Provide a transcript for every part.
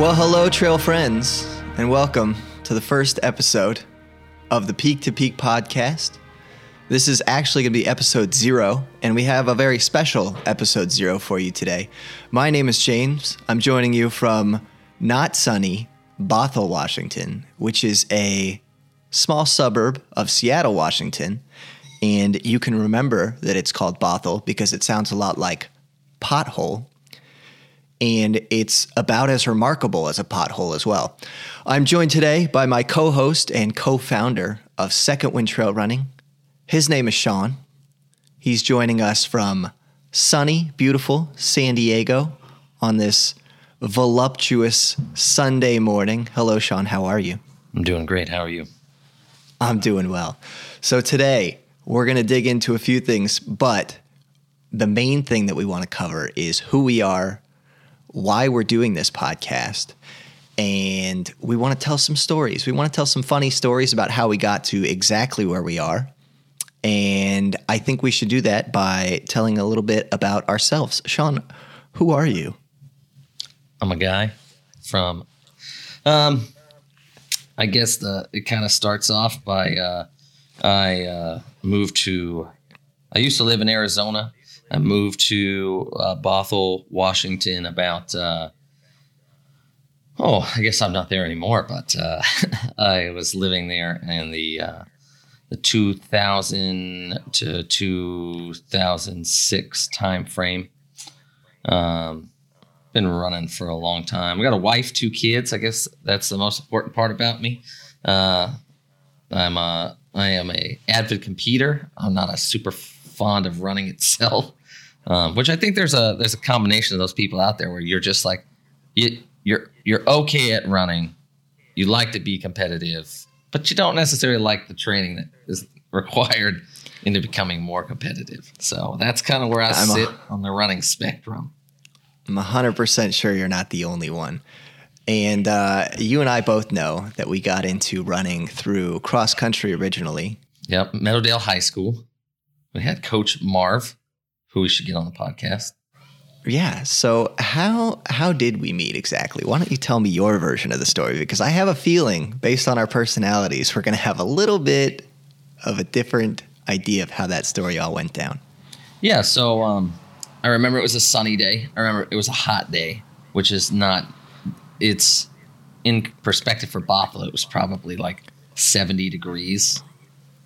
Well, hello, trail friends, and welcome to the first episode of the Peak to Peak podcast. This is actually going to be episode zero, and we have a very special episode zero for you today. My name is James. I'm joining you from not sunny Bothell, Washington, which is a small suburb of Seattle, Washington. And you can remember that it's called Bothell because it sounds a lot like pothole and it's about as remarkable as a pothole as well. I'm joined today by my co host and co founder of Second Wind Trail Running. His name is Sean. He's joining us from sunny, beautiful San Diego on this voluptuous Sunday morning. Hello, Sean. How are you? I'm doing great. How are you? I'm doing well. So, today we're going to dig into a few things, but the main thing that we want to cover is who we are, why we're doing this podcast. And we want to tell some stories. We want to tell some funny stories about how we got to exactly where we are. And I think we should do that by telling a little bit about ourselves. Sean, who are you? I'm a guy from, um, I guess the it kind of starts off by uh, I uh, moved to. I used to live in Arizona. I moved to uh, Bothell, Washington, about. Uh, oh, I guess I'm not there anymore, but uh, I was living there in the uh, the 2000 to 2006 time frame. Um, been running for a long time. I got a wife, two kids. I guess that's the most important part about me. Uh, I'm a I am a avid competitor. I'm not a super fond of running itself, um, which I think there's a there's a combination of those people out there where you're just like you you're you're okay at running, you like to be competitive, but you don't necessarily like the training that is required into becoming more competitive. So that's kind of where I I'm sit a- on the running spectrum. I'm 100% sure you're not the only one. And uh, you and I both know that we got into running through cross country originally. Yep, Meadowdale High School. We had Coach Marv, who we should get on the podcast. Yeah. So how how did we meet exactly? Why don't you tell me your version of the story? Because I have a feeling, based on our personalities, we're going to have a little bit of a different idea of how that story all went down. Yeah, so um, I remember it was a sunny day. I remember it was a hot day, which is not. It's in perspective for Bothell. It was probably like seventy degrees,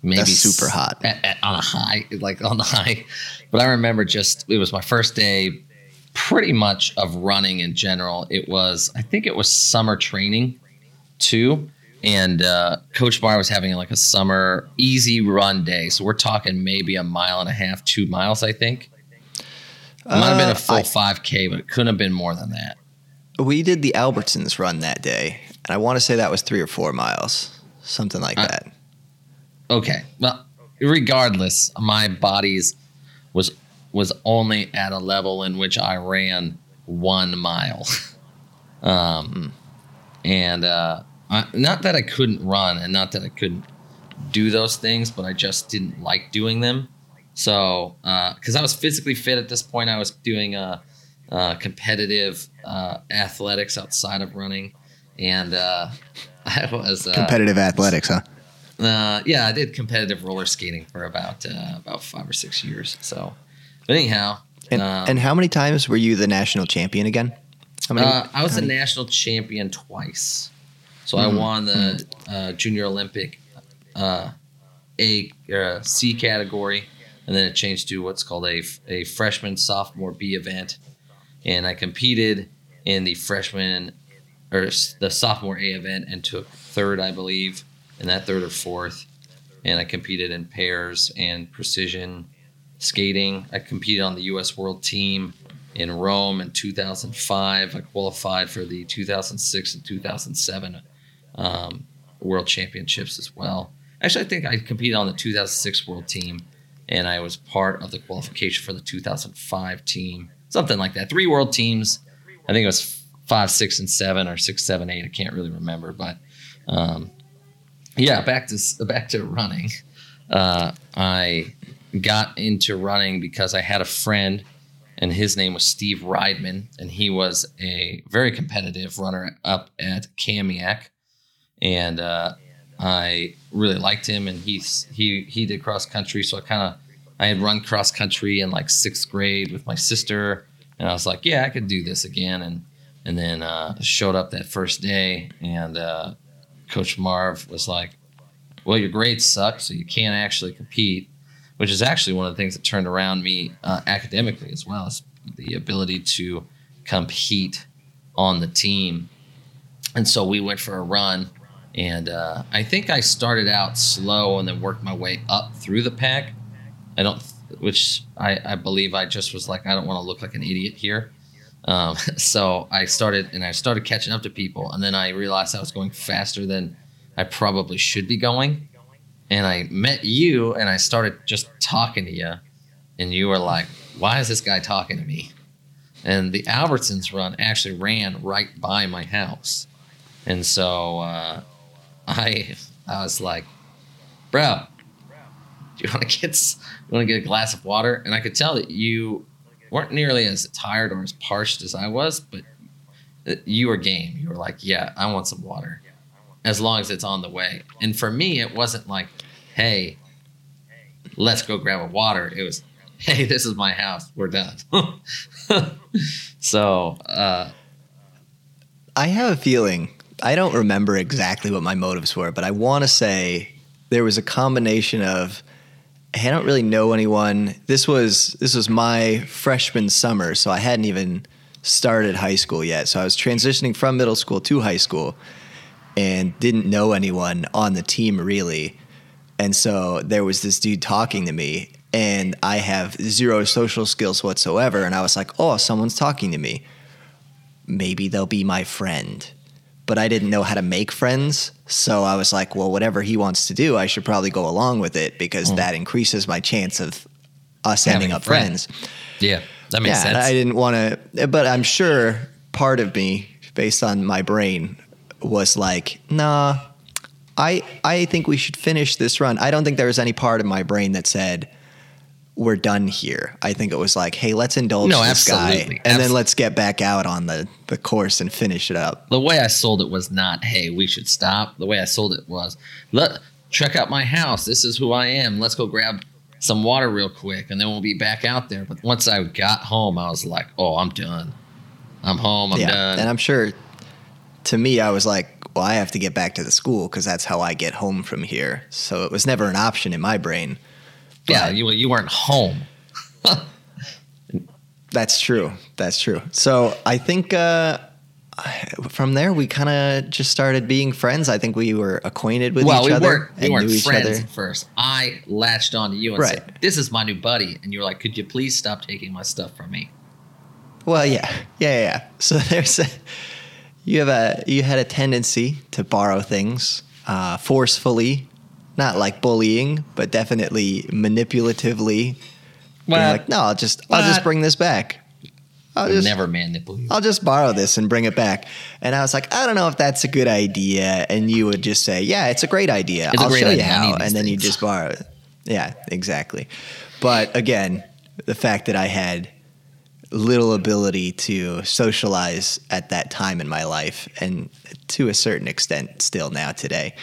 maybe That's super hot. at, at- on a high, like on the high. But I remember just it was my first day, pretty much of running in general. It was I think it was summer training, too. And uh, Coach Marv was having like a summer easy run day. So we're talking maybe a mile and a half, two miles, I think. It might have been Uh, a full I- 5K, but it couldn't have been more than that. We did the Albertsons run that day, and I want to say that was three or four miles, something like Uh, that. Okay. Well, regardless, my body's was was only at a level in which I ran one mile. um, and uh, I, not that I couldn't run, and not that I couldn't do those things, but I just didn't like doing them. So, because I was physically fit at this point, I was doing uh, uh, competitive uh, athletics outside of running, and uh, I was uh, Competitive athletics, huh? Uh, yeah, I did competitive roller skating for about uh, about five or six years. So, but anyhow, And, um, and how many times were you the national champion again? How many? uh, I was a national champion twice. So Mm-hmm. I won the uh, junior Olympic uh, A uh, C category, and then it changed to what's called a a freshman sophomore B event, and I competed in the freshman or the sophomore A event and took third, I believe, in that third or fourth, and I competed in pairs and precision skating. I competed on the U.S. World Team in Rome in 2005. I qualified for the 2006 and 2007 um, World Championships as well. Actually, I think I competed on the 2006 World Team, and I was part of the qualification for the 2005 team, something like that. Three World Teams. I think it was five, six, and seven, or six, seven, eight. I can't really remember, but um, yeah, back to back to running. Uh, I got into running because I had a friend and his name was Steve Riedman, and he was a very competitive runner up at Kamiak, and uh, I really liked him, and he's he he did cross country, so I kind of I had run cross country in like sixth grade with my sister, and I was like, yeah, I could do this again, and and then uh, showed up that first day, and uh, Coach Marv was like, well, your grades suck, so you can't actually compete, which is actually one of the things that turned around me uh, academically as well as the ability to compete on the team. And so we went for a run, and uh, I think I started out slow and then worked my way up through the pack. I don't, which I, I believe I just was like, I don't want to look like an idiot here. Um, so I started and I started catching up to people, and then I realized I was going faster than I probably should be going. And I met you, and I started just talking to you, and you were like, "Why is this guy talking to me?" And the Albertsons run actually ran right by my house, and so uh, I I was like, "Bro, do you want to get you want to get a glass of water?" And I could tell that you weren't nearly as tired or as parched as I was, but you were game. You were like, "Yeah, I want some water." As long as it's on the way. And for me, it wasn't like, "Hey, let's go grab a water." It was, "Hey, this is my house. We're done." so, uh, I have a feeling I don't remember exactly what my motives were, but I want to say there was a combination of hey, I don't really know anyone. This was this was my freshman summer, so I hadn't even started high school yet. So I was transitioning from middle school to high school and didn't know anyone on the team really. And so there was this dude talking to me and I have zero social skills whatsoever and I was like, "Oh, someone's talking to me. Maybe they'll be my friend." But I didn't know how to make friends. So I was like, well, whatever he wants to do, I should probably go along with it because Mm. that increases my chance of us Having ending up friend. friends. yeah, that makes yeah, sense. I didn't want to, but I'm sure part of me, based on my brain, was like, nah, I I think we should finish this run. I don't think there was any part of my brain that said we're done here. I think it was like, hey, let's indulge No, this guy, absolutely. and then let's get back out on the the course and finish it up. the way I sold it was not, hey, we should stop. The way I sold it was, let check out my house. This is who I am. Let's go grab some water real quick, and then we'll be back out there. But once I got home, I was like, oh, I'm done. I'm home. I'm yeah, done. and I'm sure. To me, I was like, well, I have to get back to the school because that's how I get home from here. So it was never an option in my brain. Yeah, you you weren't home. That's true. That's true. So I think uh, from there we kind of just started being friends. I think we were acquainted with well, each we other weren't we weren't each friends other. at first. I latched on to you and Right. said, "This is my new buddy," and you were like, "Could you please stop taking my stuff from me?" Well, yeah, yeah, yeah. yeah. So there's a, you have a you had a tendency to borrow things uh, forcefully, not like bullying, but definitely manipulatively. Well, like, no, I'll just I'll just bring this back. I'll just never manipulate. I'll just borrow this and bring it back. And I was like, I don't know if that's a good idea. And you would just say, Yeah, it's a great idea. It's a I'll great show idea. you how. need these And then you just borrow it. Yeah, exactly. But again, the fact that I had little ability to socialize at that time in my life, and to a certain extent still now today,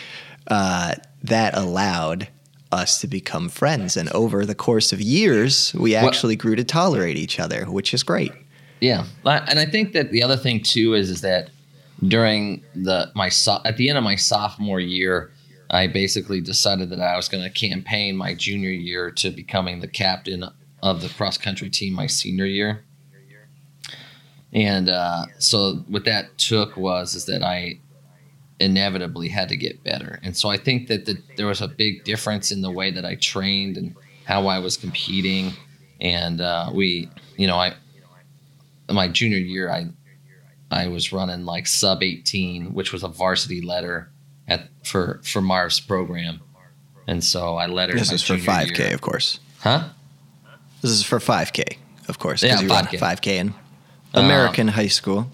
uh, that allowed us to become friends. And over the course of years, we actually grew to tolerate each other, which is great. Yeah, and I think that the other thing too is is that during the my so- at the end of my sophomore year, I basically decided that I was going to campaign my junior year to becoming the captain of the cross country team my senior year. And uh, so what that took was is that I inevitably had to get better, and so I think that the, there was a big difference in the way that I trained and how I was competing, and uh, we, you know, I my junior year, I I was running like sub 18, which was a varsity letter at for for Marv's program, and so I lettered. This is for 5K, year. of course. huh? This is for 5K, of course. Yeah, because you run 5K. 5K in Um, American high school.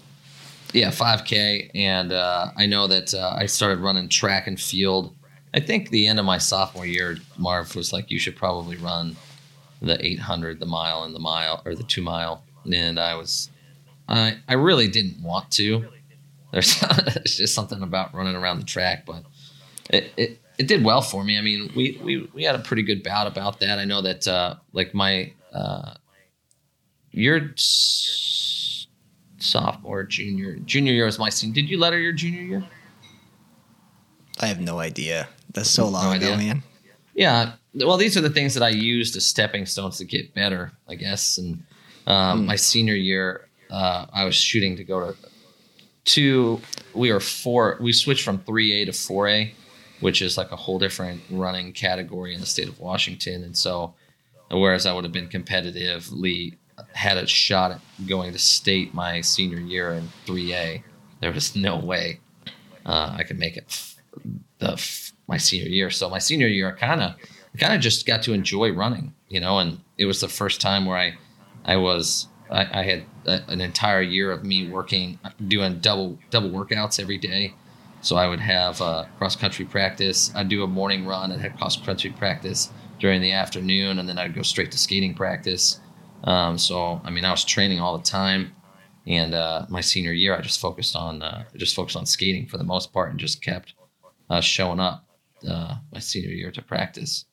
Yeah, 5K, and uh, I know that uh, I started running track and field. I think the end of my sophomore year, Marv was like, "You should probably run the 800, the mile, and the mile, or the two mile." and I was, I I really didn't want to. There's, there's just something about running around the track, but it, it it did well for me. I mean, we we we had a pretty good bout about that. I know that uh, like my uh, your sophomore, junior, junior year was my senior. Did you letter your junior year? I have no idea. That's so long ago, man. Yeah. Well, these are the things that I used as stepping stones to get better, I guess. And um, Hmm. my senior year, uh, I was shooting to go to two. We were four. We switched from three A to four A, which is like a whole different running category in the state of Washington. And so, whereas I would have been competitively had a shot at going to state my senior year in three A, there was no way uh, I could make it the my senior year. So my senior year, I kind of kind of just got to enjoy running, you know, and it was the first time where I I was I, I had a, an entire year of me working doing double double workouts every day. So I would have uh, cross country practice. I'd do a morning run. I'd have cross country practice during the afternoon, and then I'd go straight to skating practice. Um, so I mean, I was training all the time. And uh, my senior year, I just focused on uh, just focused on skating for the most part, and just kept uh, showing up uh, my senior year to practice.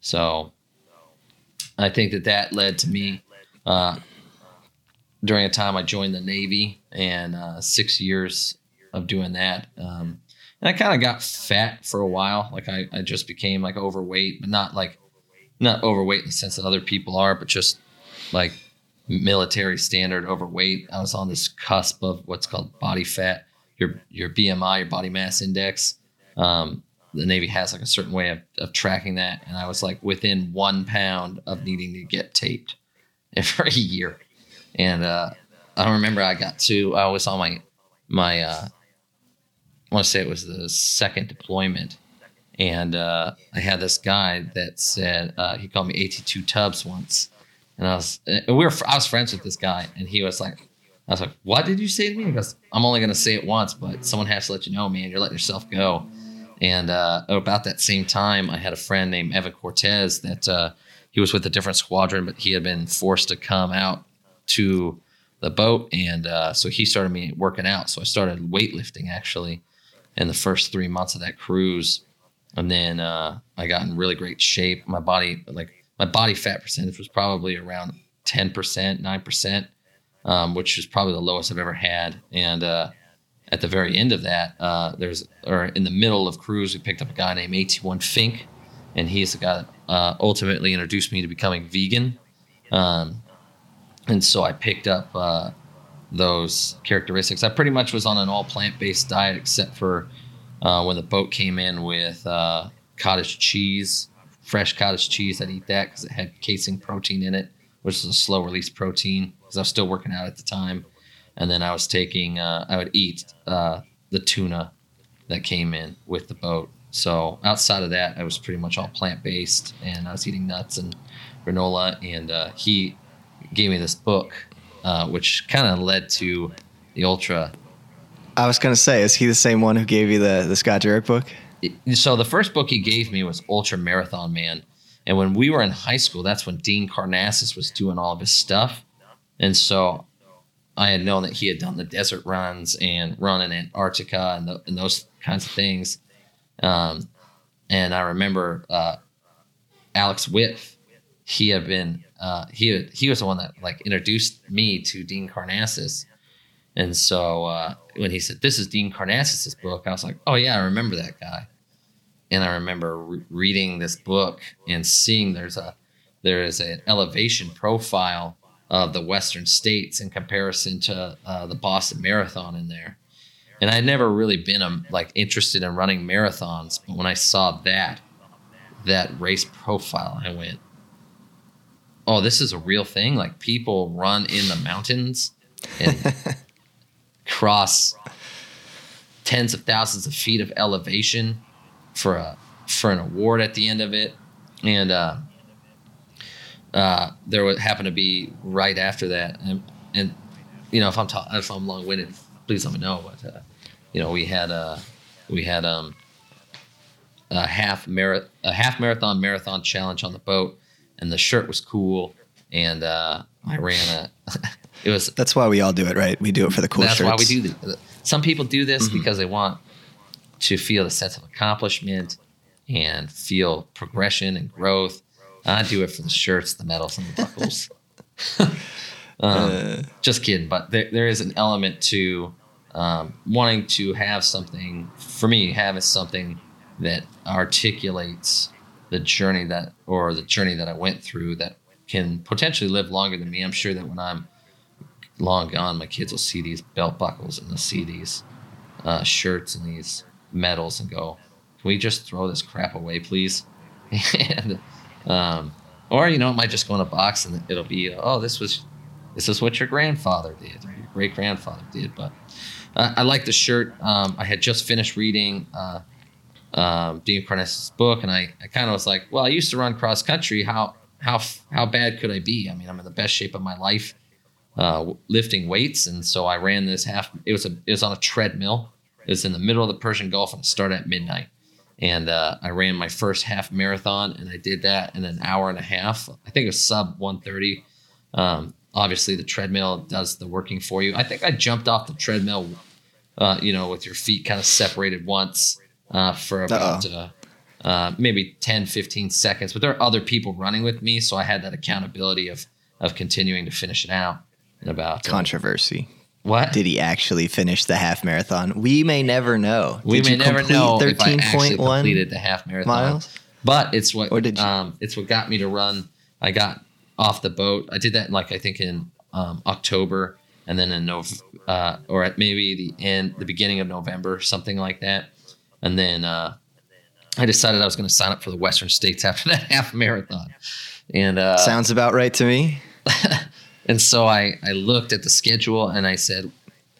So I think that that led to me uh, during a time I joined the Navy and uh, six years of doing that. Um, and I kind of got fat for a while. Like I, I just became like overweight, but not like not overweight in the sense that other people are, but just like military standard overweight. I was on this cusp of what's called body fat, your your BMI, your body mass index. Um, the Navy has like a certain way of, of tracking that, and I was like within one pound of needing to get taped every year. And uh, I don't remember I got to I was on my my uh, I want to say it was the second deployment, and uh, I had this guy that said uh, he called me 82 tubs once, and I was and we were I was friends with this guy, and he was like. I was like, "What did you say to me?" He goes, "I'm only going to say it once, but someone has to let you know, man. You're letting yourself go." And uh, about that same time, I had a friend named Evan Cortez that uh, he was with a different squadron, but he had been forced to come out to the boat, and uh, so he started me working out. So I started weightlifting actually in the first three months of that cruise, and then uh, I got in really great shape. My body, like my body fat percentage, was probably around ten percent, nine percent, um, which is probably the lowest I've ever had, and uh, at the very end of that, uh, there's or in the middle of cruise, we picked up a guy named AT1 Fink, and he's the guy that uh, ultimately introduced me to becoming vegan. Um, and so I picked up uh, those characteristics. I pretty much was on an all plant based diet except for uh, when the boat came in with uh, cottage cheese, fresh cottage cheese. I'd eat that because it had casein protein in it, which is a slow release protein because I was still working out at the time and then I was taking uh, I would eat uh, the tuna that came in with the boat. So outside of that, I was pretty much all plant based, and I was eating nuts and granola. And uh, he gave me this book, uh, which kind of led to the ultra. I was gonna say, is he the same one who gave you the the Scott Jurek book? So the first book he gave me was Ultra Marathon Man, and when we were in high school, that's when Dean Karnazes was doing all of his stuff, and so I had known that he had done the desert runs and run in Antarctica and, tho- and those kinds of things. Um, and I remember uh, Alex Whiff, he had been uh, he he was the one that like introduced me to Dean Karnazes. And so uh, when he said, "This is Dean Karnazes's book," I was like, "Oh yeah, I remember that guy." And I remember re- reading this book and seeing there's a there is an elevation profile of the Western states in comparison to uh, the Boston Marathon in there. And I'd never really been um, like interested in running marathons, but when I saw that that race profile, I went, "Oh, this is a real thing! Like people run in the mountains and cross tens of thousands of feet of elevation for a for an award at the end of it." And uh, uh, there would happen to be right after that, and, and you know if I'm ta- if I'm long winded, please let me know. But uh, you know we had uh, we had um, a half marathon a half marathon marathon challenge on the boat, and the shirt was cool, and uh, I ran a. it was That's why we all do it, right? We do it for the cool that's shirts. why we do this. Some people do this Mhm. because they want to feel the sense of accomplishment and feel progression and growth. I do it for the shirts, the medals, and the buckles. um, Uh, just kidding, but there, there is an element to um, wanting to have something for me. Have something that articulates the journey that, or the journey that I went through, that can potentially live longer than me. I'm sure that when I'm long gone, my kids will see these belt buckles and they'll see these uh, shirts and these medals and go, "Can we just throw this crap away, please?" and um, or you know, it might just go in a box and it'll be, "Oh, this was." This is what your grandfather did, or your great grandfather did. But uh, I like the shirt. Um, I had just finished reading uh, um, Dean Karnazes' book, and I, I kind of was like, well, I used to run cross country. How how how bad could I be? I mean, I'm in the best shape of my life, uh, lifting weights, and so I ran this half. It was a it was on a treadmill. It was in the middle of the Persian Gulf, and it started at midnight. And uh, I ran my first half marathon, and I did that in an hour and a half. I think it was sub 130. Um, obviously, the treadmill does the working for you. I think I jumped off the treadmill, uh, you know, with your feet kind of separated once uh, for about uh, maybe 10, 15 seconds. But there are other people running with me, so I had that accountability of of continuing to finish it out. About controversy. what Did he actually finish the half marathon? We may never know. we Did may never know I actually 13.1 completed the half marathon. miles. But it's what Or did you? um, it's what got me to run. I got off the boat. I did that in like I think in um, October, and then in November, uh, or at maybe the end, the beginning of November, something like that. And then uh, I decided I was going to sign up for the Western States after that half marathon. And uh, Sounds about right to me. and so I, I looked at the schedule and I said,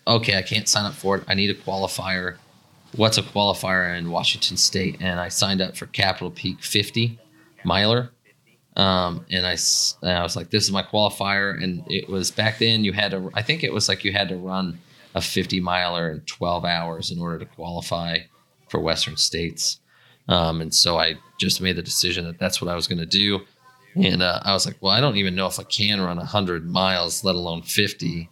okay, I can't sign up for it. I need a qualifier. What's a qualifier in Washington State? And I signed up for Capitol Peak 50 miler. Um, and I, and I was like, this is my qualifier. And it was back then you had to, I think it was like you had to run a 50 miler in 12 hours in order to qualify for Western States. Um, and so I just made the decision that that's what I was going to do. And uh, I was like, well, I don't even know if I can run 100 miles, let alone 50,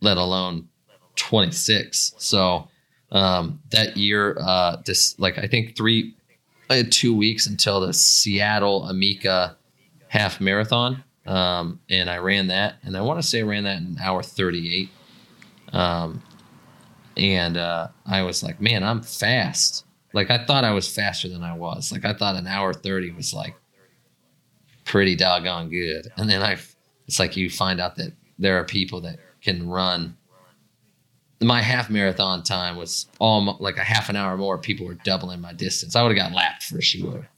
let alone 26. So um, that year, uh, this like I think three, I had two weeks until the Seattle Amica half marathon, um, and I ran that, and I want to say I ran that in hour 38. Um, and uh, I was like, man, I'm fast. Like I thought I was faster than I was. Like I thought an hour 30 was like pretty doggone good. And then I, it's like you find out that there are people that can run. My half marathon time was almost like a half an hour more. People were doubling my distance. I would have got lapped for sure,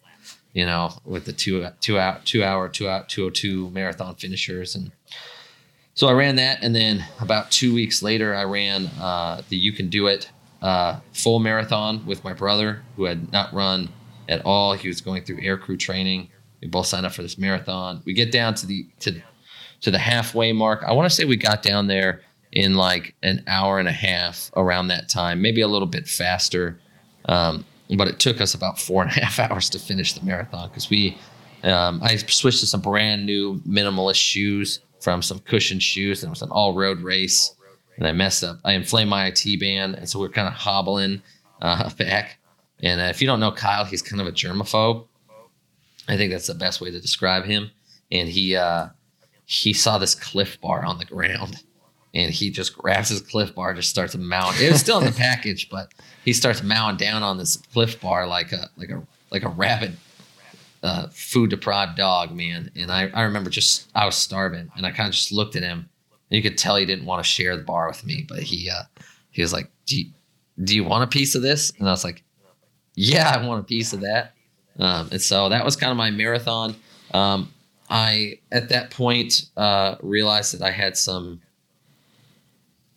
you know, with the two two out two hour two out two oh two marathon finishers. And so I ran that, and then about two weeks later, I ran uh, the You Can Do It uh, full marathon with my brother, who had not run at all. He was going through aircrew training. We both signed up for this marathon. We get down to the to to the halfway mark. I want to say we got down there in like an hour and a half around that time, maybe a little bit faster. Um, but it took us about four and a half hours to finish the marathon because we um, I switched to some brand new minimalist shoes from some cushion shoes, and it was an all road race. And I messed up. I inflamed my IT band, and so we're kind of hobbling uh, back. And uh, if you don't know Kyle, he's kind of a germaphobe. I think that's the best way to describe him. And he uh, he saw this Clif Bar on the ground, and he just grabs his Clif Bar, just starts to mount. It was still in the package, but he starts mowing down on this Clif Bar like a like a like a rabid uh, food deprived dog, man. And I, I remember just I was starving, and I kind of just looked at him, and you could tell he didn't want to share the bar with me, but he uh, he was like, "Do you, do you want a piece of this?" And I was like, "Yeah, I want a piece of that." Um, and so that was kind of my marathon. Um, I at that point uh, realized that I had some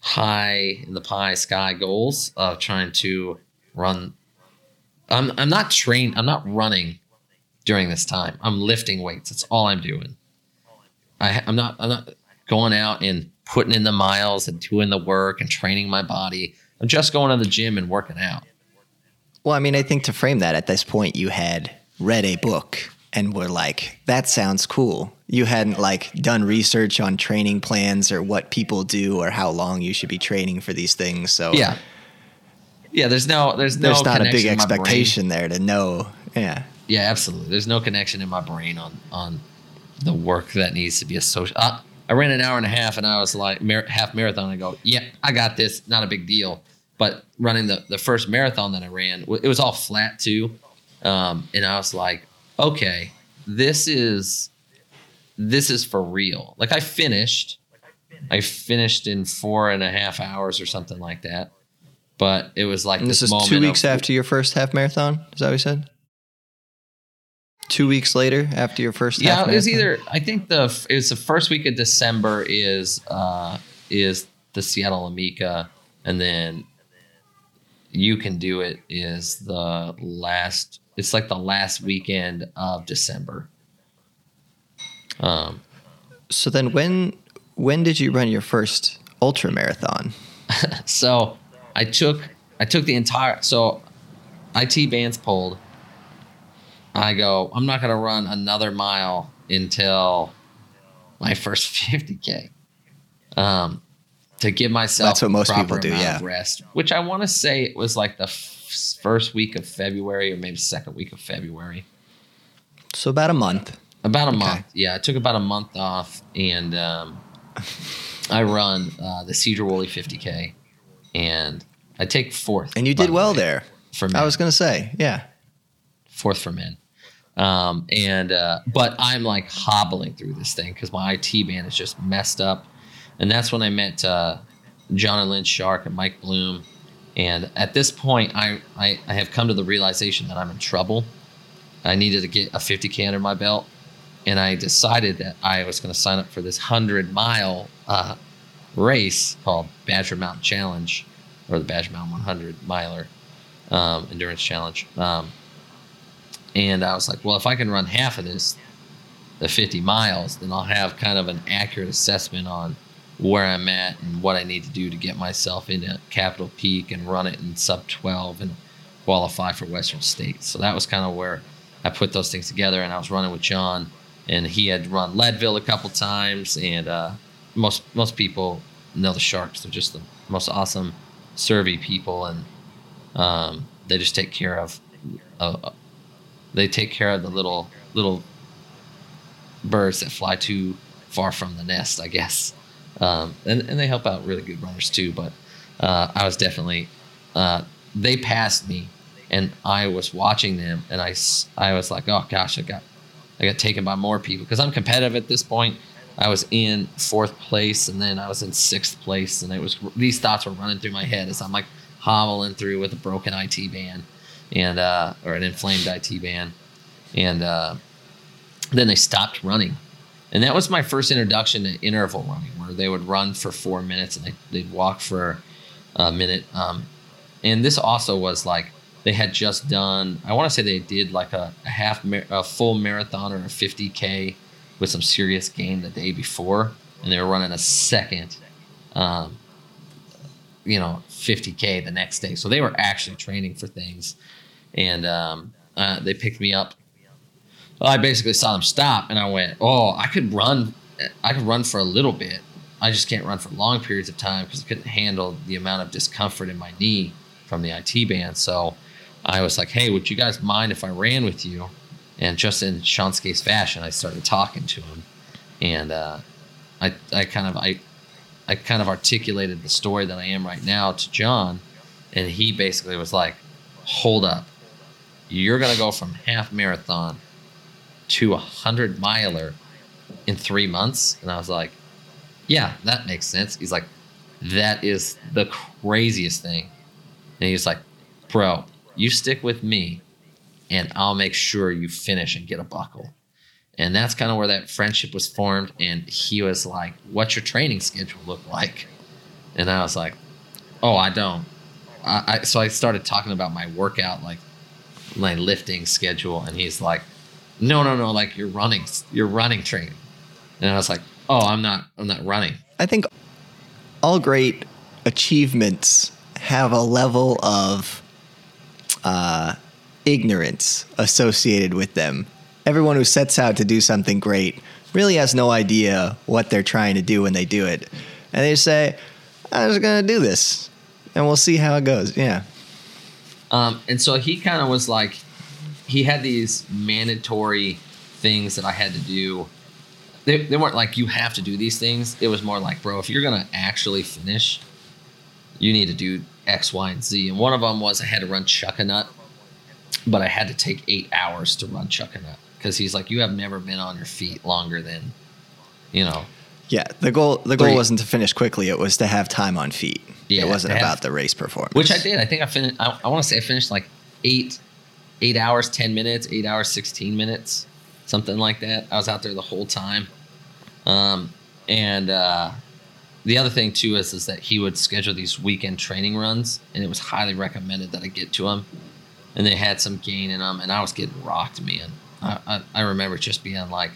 high in the pie sky goals of trying to run. I'm I'm not trained. I'm not running during this time. I'm lifting weights. That's all I'm doing. I, I'm not. I'm not going out and putting in the miles and doing the work and training my body. I'm just going to the gym and working out. Well, I mean, I think to frame that at this point, you had read a book and were like, that sounds cool. You hadn't like done research on training plans or what people do or how long you should be training for these things. So Yeah. Yeah, there's no there's no there's not a big connection in my brain. expectation there to know. Yeah. Yeah, absolutely. There's no connection in my brain on on the work that needs to be associated. Uh, I ran an hour and a half, and I was like mar- half marathon. I go, yeah, I got this. Not a big deal. But running the the first marathon that I ran, it was all flat too, um, and I was like, okay, this is this is for real. Like I finished, I finished in four and a half hours or something like that. But it was like And this is two weeks of, after your first half marathon. Is that what you said? Two weeks later, after your first Yeah, half it was marathon? either. I think the it was the first week of December is uh is the Seattle Amica, and then you can do it is the last. It's like the last weekend of December. Um, So then, when when did you run your first ultra marathon? so I took I took the entire so IT bands pulled. I go, I'm not gonna run another mile until my first 50k. Um, to give myself That's what most proper people do, yeah. of rest, which I want to say it was like the f- first week of February or maybe second week of February. So about a month. About a Okay. month. Yeah, I took about a month off and um, I run uh, the Sedro-Woolley 50K and I take fourth. And you did well there. For men. I was gonna say, yeah. fourth for men. Um, and uh, but I'm like hobbling through this thing because my IT band is just messed up. And that's when I met uh, John and Lynn Shark and Mike Bloom. And at this point, I, I, I have come to the realization that I'm in trouble. I needed to get a 50K under my belt. And I decided that I was going to sign up for this 100 mile uh, race called Badger Mountain Challenge or the Badger Mountain 100 miler um, endurance challenge. Um, and I was like, well, if I can run half of this, the 50 miles, then I'll have kind of an accurate assessment on where I'm at and what I need to do to get myself into Capitol Peak and run it in sub 12 and qualify for Western States. So that was kind of where I put those things together. And I was running with John, and he had run Leadville a couple times. And uh, most most people know the Sharks. They're just the most awesome survey people, and um, they just take care of. Uh, they take care of the little little birds that fly too far from the nest, I guess. Um, and, and they help out really good runners too. But uh, I was definitely, uh, they passed me and I was watching them and I, I was like, oh gosh, I got, I got taken by more people because I'm competitive at this point. I was in fourth place and then I was in sixth place and it was these thoughts were running through my head as I'm like hobbling through with a broken IT band and uh, or an inflamed IT band and uh, then they stopped running and that was my first introduction to interval running where they would run for four minutes and they, they'd walk for a minute. Um, and this also was like they had just done i want to say they did like a, a half mar- a full marathon or a 50k with some serious gain the day before. And they were running a second um, you know 50k the next day. So they were actually training for things. And um, uh, they picked me up. I basically saw them stop, and I went, "Oh, I could run. I could run for a little bit. I just can't run for long periods of time because I couldn't handle the amount of discomfort in my knee from the IT band." So I was like, "Hey, would you guys mind if I ran with you?" And just in Sean Skate's fashion, I started talking to him, and uh, I, I kind of, I, I kind of articulated the story that I am right now to John, and he basically was like, "Hold up, you're gonna go from half marathon." to a hundred miler in three months. And I was like, yeah, that makes sense. He's like, that is the craziest thing. And he's like, bro, you stick with me and I'll make sure you finish and get a buckle. And that's kind of where that friendship was formed. And he was like, what's your training schedule look like? And I was like, oh, I don't. I, I, so I started talking about my workout, like my lifting schedule. And he's like, no, no, no, like you're running, you're running training. And I was like, oh, I'm not, I'm not running. I think all great achievements have a level of uh, ignorance associated with them everyone who sets out to do something great really has no idea what they're trying to do when they do it. And they say, I'm just going to do this and we'll see how it goes. Yeah. Um, and so he kind of was like, he had these mandatory things that I had to do. They, they weren't like, you have to do these things. It was more like, bro, if you're going to actually finish, you need to do X, Y, and Z. And one of them was I had to run Chuckanut, but I had to take eight hours to run Chuckanut because he's like, you have never been on your feet longer than, you know. Yeah, the goal the goal Three. wasn't to finish quickly; it was to have time on feet. Yeah, it wasn't have- about the race performance. Which I did. I think I finished. I, I want to say I finished like eight, eight hours, ten minutes, eight hours, sixteen minutes, something like that. I was out there the whole time. Um, and uh, the other thing too is is that he would schedule these weekend training runs, and it was highly recommended that I get to them. And they had some gain in them, and I was getting rocked, man. I, I, I remember just being like,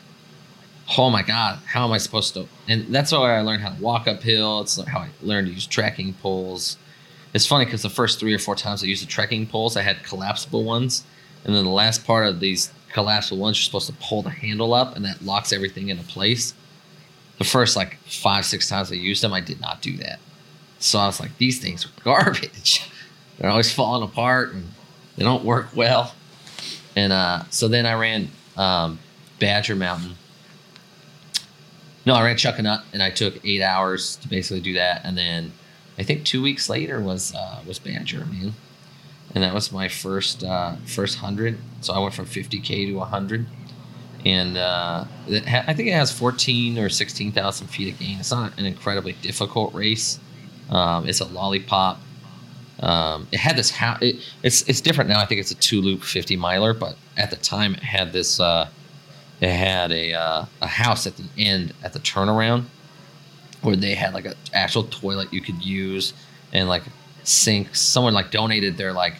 oh my god how am i supposed to and that's why i learned how to walk uphill it's how i learned to use trekking poles it's funny because the first three or four times i used the trekking poles i had collapsible ones and then the last part of these collapsible ones you're supposed to pull the handle up and that locks everything into place. The first like five six times i used them i did not do that. So i was like these things are garbage. They're always falling apart and they don't work well. And uh, so then i ran um, badger mountain. No, I ran Chuckanut, and I took eight hours to basically do that, and then I think two weeks later was uh, was Badger, man, and that was my first uh, first hundred. So I went from fifty k to hundred, and uh, ha- I think it has fourteen or sixteen thousand feet of gain. It's not an incredibly difficult race. Um, it's a lollipop. Um, it had this house. It, it's it's different now. I think it's a two loop fifty miler, but at the time it had this. Uh, it had a uh, a house at the end at the turnaround where they had like an actual toilet you could use and like sink. Someone like donated their like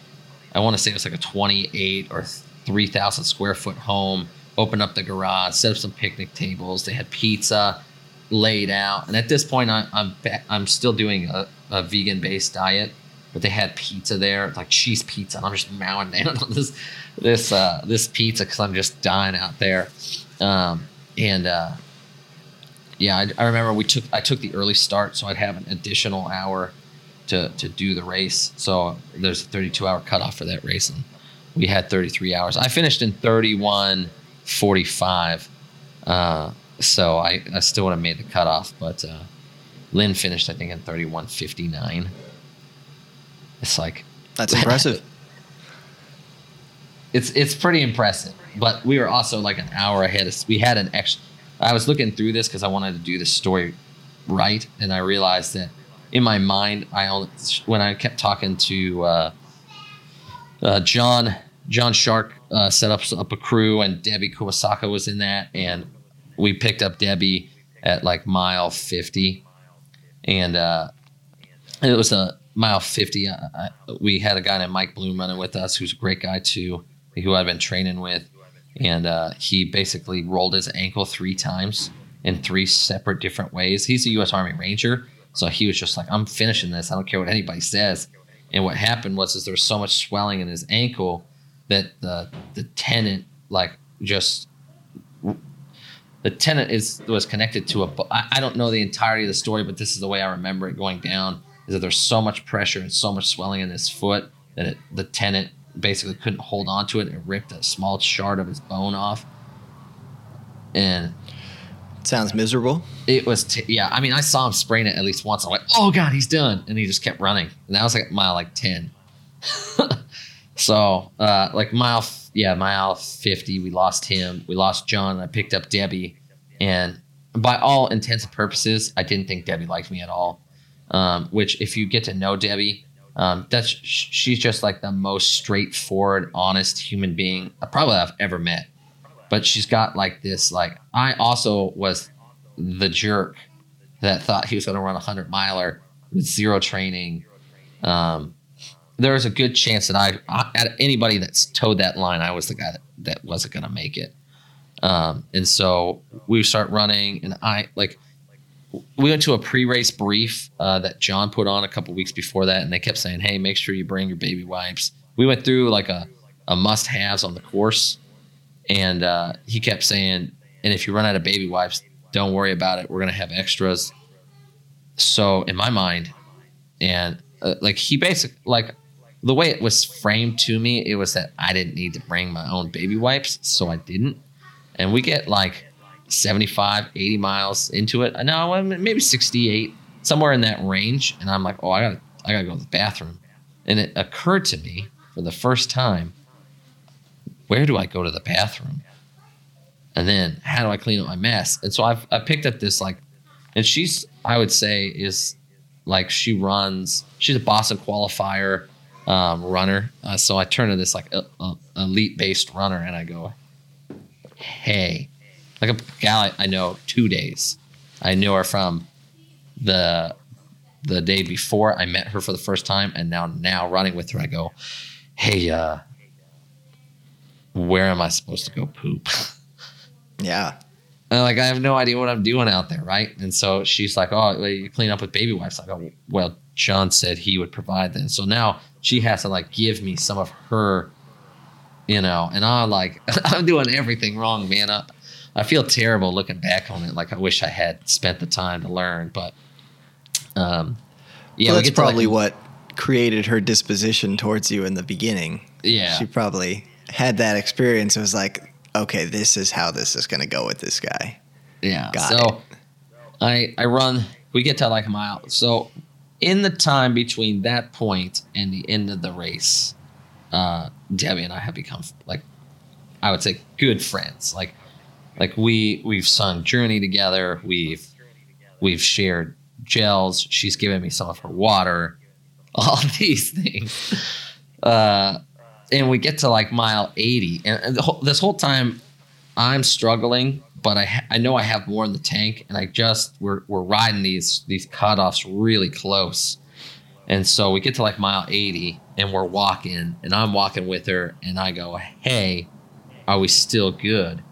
I want to say it was like a 28 or 3,000 square foot home. Opened up the garage, set up some picnic tables. They had pizza laid out, and at this point, I, I'm I'm still doing a, a vegan based diet, but they had pizza there, like cheese pizza. And I'm just mowing down on this this uh, this pizza because I'm just dying out there. Um, and uh, yeah, I, I remember we took I took the early start, so I'd have an additional hour to to do the race. So there's a 32 hour cutoff for that race, and we had 33 hours. I finished in 31:45, uh, so I I still would have made the cutoff, but uh, Lynn finished I think in 31:59. It's like That's impressive. it's it's pretty impressive. But we were also like an hour ahead. Of, we had an extra. I was looking through this because I wanted to do the story right, and I realized that in my mind, I only when I kept talking to uh, uh, John John Shark uh, set up up a crew, and Debbie Kuwasaka was in that, and we picked up Debbie at like mile fifty, and uh, it was a mile 50 I, I, we had a guy named mike bloom running with us who's a great guy too who i've been training with. And uh, he basically rolled his ankle three times in three separate different ways. He's a u.s army ranger so he was just like i'm finishing this i don't care what anybody says and what happened was is there was so much swelling in his ankle that the the tendon like just the tenant is was connected to a. I, I don't know the entirety of the story, but this is the way I remember it going down. Is that there's so much pressure and so much swelling in his foot that it, the tenant basically couldn't hold on to it. and ripped a small shard of his bone off, and Sounds miserable. it was t- yeah. I mean, I saw him spraying it at least once. I'm like, oh god, he's done, and he just kept running. And that was like mile like ten. so uh, like mile f- yeah mile fifty, we lost him. We lost John. I picked up Debbie, and by all intents and purposes, I didn't think Debbie liked me at all. Um, which if you get to know Debbie, um, that's sh- she's just like the most straightforward, honest human being I probably I've ever met. But she's got like this like I also was the jerk that thought he was going to run a hundred miler with zero training. Um, there was a good chance that I, I, anybody that's towed that line, I was the guy that, that wasn't going to make it. Um, and so we start running, and I like we went to a pre-race brief uh, that John put on a couple weeks before that, and they kept saying, "Hey, make sure you bring your baby wipes." We went through like a, a must-haves on the course, and uh, he kept saying, "And if you run out of baby wipes, don't worry about it. We're gonna have extras." So in my mind, and uh, like he basically like the way it was framed to me, it was that I didn't need to bring my own baby wipes, so I didn't. And we get like 75, 80 miles into it. No, maybe 68, somewhere in that range. And I'm like, oh, I gotta, I gotta go to the bathroom. And it occurred to me for the first time, where do I go to the bathroom? And then how do I clean up my mess? And so I've, I picked up this like, and she's, I would say, is like she runs, she's a Boston qualifier um, runner. Uh, so I turn to this like a, a elite based runner and I go, hey, like a gal I know two days. I knew her from the the day before I met her for the first time, and now now running with her, I go, hey, uh, where am I supposed to go poop? Yeah. And like I have no idea what I'm doing out there, right? And so she's like, "Oh, you clean up with baby wipes." I go, "Well, John said he would provide them." So now she has to like give me some of her, you know, and I'm like, I'm doing everything wrong, man. I, I feel terrible looking back on it. Like I wish I had spent the time to learn, but um, yeah, well, that's probably like, what created her disposition towards you in the beginning. Yeah, she probably had that experience. It was like, okay, this is how this is going to go with this guy. Yeah. Got so it. I I run. We get to like a mile. So in the time between that point and the end of the race, uh, Debbie and I have become like I would say good friends. Like like we we've sung Journey together. We've we've shared gels. She's given me some of her water. All these things. Uh, and we get to like mile 80 and, whole, this whole time i'm struggling but I, I know i have more in the tank and i just we're, we're riding these these cutoffs really close. And so we get to like mile 80 and we're walking and i'm walking with her and i go hey are we still good?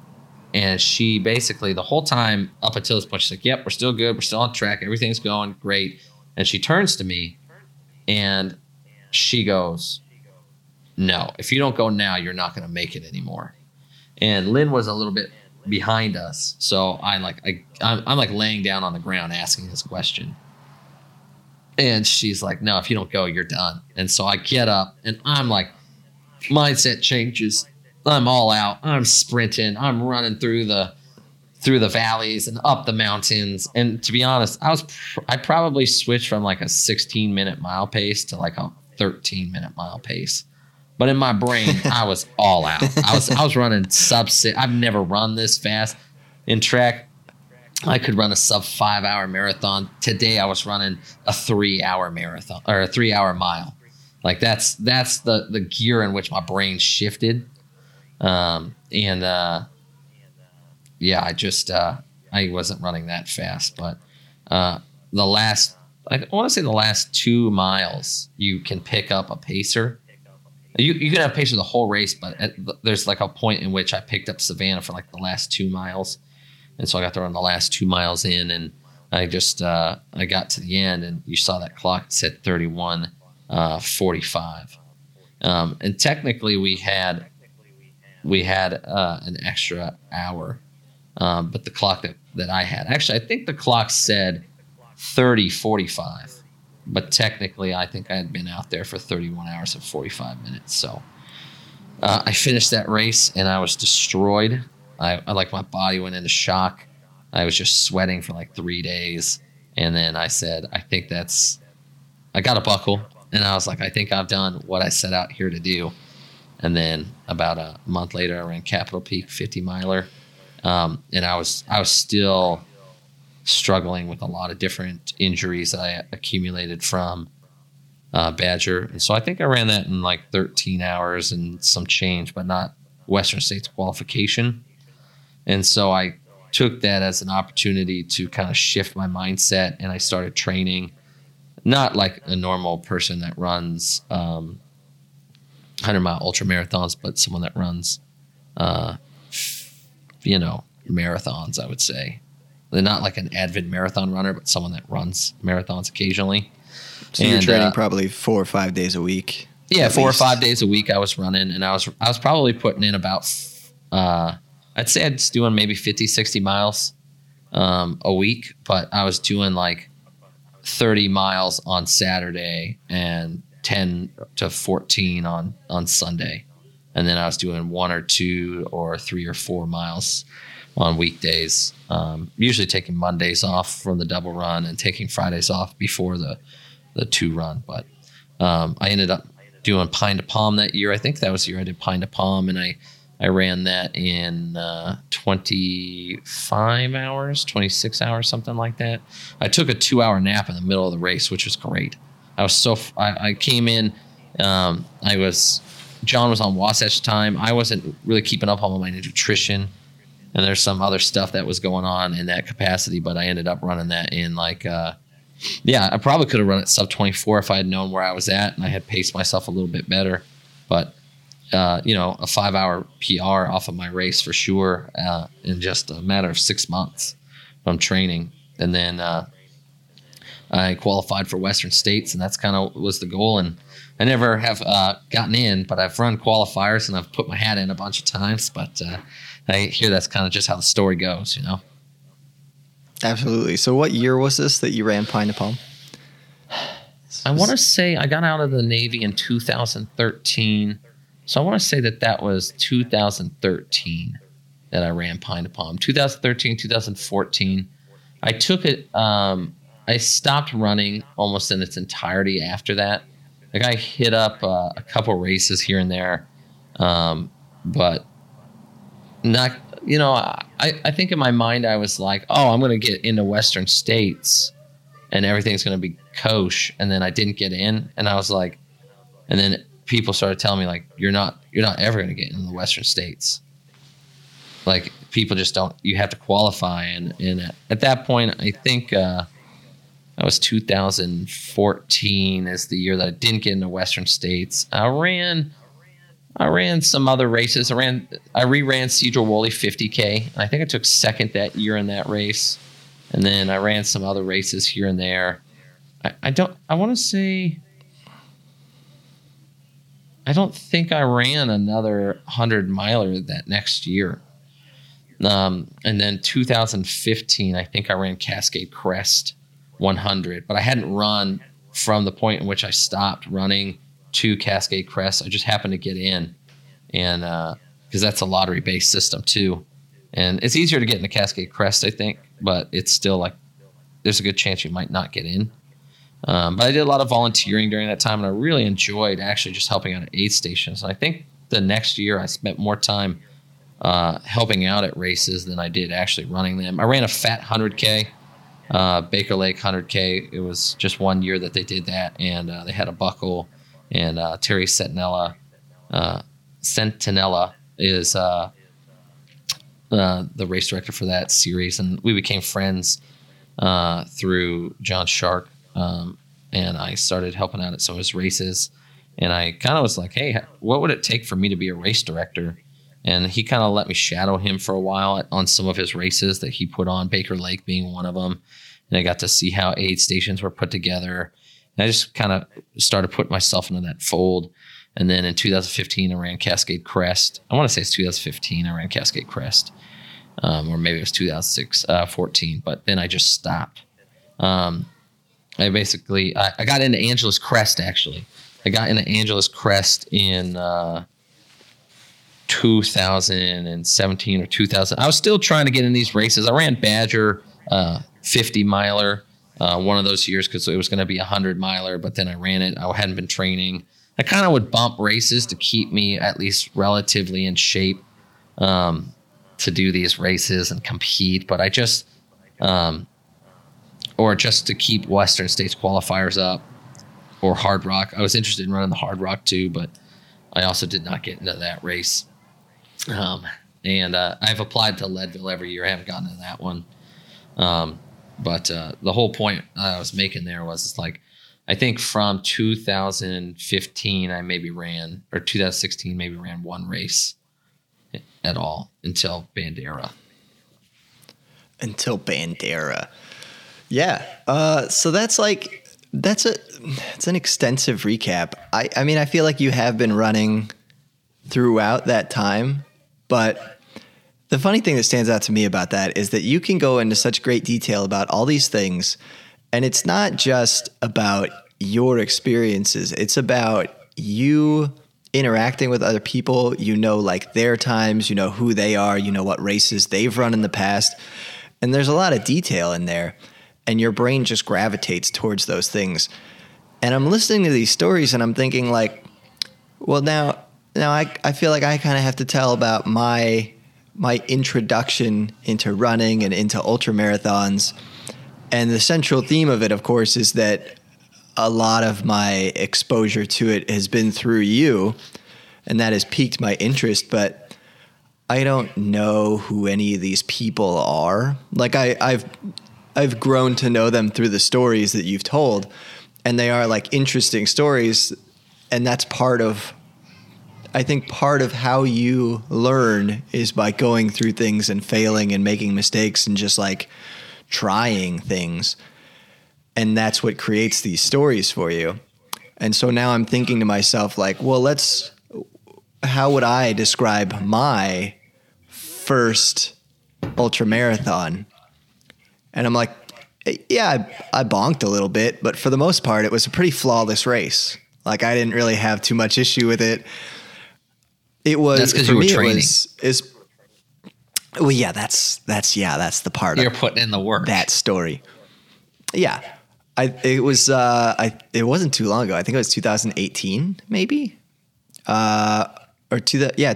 And she basically the whole time up until this point she's like yep we're still good we're still on track everything's going great. And she turns to me and she goes no, if you don't go now, you're not going to make it anymore. And Lynn was a little bit behind us, so I like I I'm, I'm like laying down on the ground asking this question. And she's like, "No, if you don't go, you're done." And so I get up and I'm like, mindset changes. I'm all out. I'm sprinting. I'm running through the through the valleys and up the mountains. And to be honest, I was pr- I probably switched from like a 16 minute mile pace to like a 13 minute mile pace. But in my brain, I was all out. I was I was running sub six. I've never run this fast in track. I could run a sub five hour marathon. Today I was running a three hour marathon or a three hour mile. Like that's that's the the gear in which my brain shifted. Um, and uh, yeah, I just uh, I wasn't running that fast, but uh, the last I want to say the last two miles you can pick up a pacer you you can have for the whole race, but at, there's like a point in which I picked up Savannah for like the last two miles, and so I got to run the last two miles in, and I just uh, I got to the end, and you saw that clock said 31 uh, 45, um, and technically we had we had uh, an extra hour, um, but the clock that that I had actually I think the clock said 30 45 but technically, I think I had been out there for 31 hours and 45 minutes. So uh, I finished that race and I was destroyed. I, I like my body went into shock. I was just sweating for like three days. And then I said, I think that's, I got a buckle. And I was like, I think I've done what I set out here to do. And then about a month later, I ran Capitol Peak 50 miler. Um, and I was, I was still struggling with a lot of different injuries that I accumulated from uh, Badger. And so I think I ran that in like 13 hours and some change, but not Western States qualification. And so I took that as an opportunity to kind of shift my mindset and I started training, not like a normal person that runs um, 100 mile ultra marathons, but someone that runs, uh, you know, marathons, I would say. They're not like an avid marathon runner, but someone that runs marathons occasionally. So and, you're training uh, probably four or five days a week. Yeah, four least. or five days a week. I was running, and I was I was probably putting in about uh, I'd say I was doing maybe 50, 60 miles um, a week, but I was doing like 30 miles on Saturday and 10 to 14 on, on Sunday. And then I was doing one or two or three or four miles on weekdays. Um, usually taking Mondays off from the double run and taking Fridays off before the, the two run. But um, I ended up doing Pine to Palm that year. I think that was the year I did Pine to Palm, and I I ran that in uh, 25 hours, 26 hours, something like that. I took a two hour nap in the middle of the race, which was great. I was so, I, I came in, um, I was, John was on Wasatch time. I wasn't really keeping up on my nutrition. And there's some other stuff that was going on in that capacity, but I ended up running that in like, uh, yeah, I probably could have run it sub 24 if I had known where I was at and I had paced myself a little bit better. But uh, you know, a five hour PR off of my race for sure uh, in just a matter of six months from training. And then uh, I qualified for Western States, and that's kind of was the goal. And I never have uh, gotten in, but I've run qualifiers and I've put my hat in a bunch of times. But uh, I hear that's kind of just how the story goes, you know. Absolutely. So, what year was this that you ran Pine to Palm? I want to say I got out of the Navy in 2013 so I want to say that that was 2013 that I ran Pine to Palm. 2013, 2014. I took it. Um, I stopped running almost in its entirety after that. Like I hit up uh, a couple races here and there, um, but not. You know, I, I think in my mind I was like, oh, I'm going to get into Western states, and everything's going to be kosher. And then I didn't get in, and I was like, and then people started telling me like you're not you're not ever going to get into the western states like people just don't you have to qualify and and at that point i think uh that was 2014 is the year that i didn't get into western states i ran i ran some other races. I ran i reran Sedro-Woolley 50k and i think i took second that year in that race. And then i ran some other races here and there. I, I don't i want to say I don't think I ran another 100 miler that next year. Um, and then 2015, I think I ran Cascade Crest 100, but I hadn't run from the point in which I stopped running to Cascade Crest. I just happened to get in, and because uh, that's a lottery based system too, and it's easier to get into Cascade Crest, I think, but it's still like there's a good chance you might not get in. Um, but I did a lot of volunteering during that time, and I really enjoyed actually just helping out at aid stations. And I think the next year I spent more time uh, helping out at races than I did actually running them. I ran a fat 100K, uh, Baker Lake 100K. It was just one year that they did that, and uh, they had a buckle. And uh, Terry Sentinella, uh, Sentinella is uh, the race director for that series, and we became friends through John Shark um, and I started helping out at some of his races. And I kind of was like, hey, what would it take for me to be a race director? And he kind of let me shadow him for a while on some of his races that he put on, Baker Lake being one of them. And I got to see how aid stations were put together. And I just kind of started putting myself into that fold. And then in 2015, I ran Cascade Crest. I want to say it's 2015. I ran Cascade Crest, um, or maybe it was 2006, uh, 14. But then I just stopped. Um, I basically I, I, got into Angeles Crest actually. I got into Angeles Crest in uh, 2017 or 2000. I was still trying to get in these races. I ran Badger uh, 50 miler uh, one of those years because it was going to be a 100 miler, but then I ran it. I hadn't been training. I kind of would bump races to keep me at least relatively in shape um, to do these races and compete, but I just um, or just to keep Western States qualifiers up or Hardrock. I was interested in running the Hardrock too, but I also did not get into that race. Um, and uh, I've applied to Leadville every year. I haven't gotten to that one. Um, but uh, the whole point I was making there was it's like, I think from 2015, I maybe ran, or 2016, maybe ran one race at all until Bandera. Until Bandera. Yeah. Uh, so that's like that's a it's an extensive recap. I I mean I feel like you have been running throughout that time, but the funny thing that stands out to me about that is that you can go into such great detail about all these things, and it's not just about your experiences, it's about you interacting with other people. You know, like their times, you know who they are, you know what races they've run in the past. And there's a lot of detail in there, and your brain just gravitates towards those things. And I'm listening to these stories and I'm thinking, like, well, now, now I, I feel like I kind of have to tell about my my introduction into running and into ultra marathons. And the central theme of it, of course, is that a lot of my exposure to it has been through you, and that has piqued my interest. But I don't know who any of these people are. Like I, I've I've grown to know them through the stories that you've told, and they are like interesting stories, and that's part of. I think part of how you learn is by going through things and failing and making mistakes and just like trying things. And that's what creates these stories for you. And so now i'm thinking to myself like well let's how would i describe my first ultra marathon and i'm like yeah I, I bonked a little bit but for the most part it was a pretty flawless race. Like i didn't really have too much issue with it it was That's 'cause for you were me, it training. was- is well yeah that's that's yeah that's the part You're of putting in the work. that story. Yeah. I it was uh I it wasn't too long ago. I think it was 2018 maybe. Uh or to the yeah,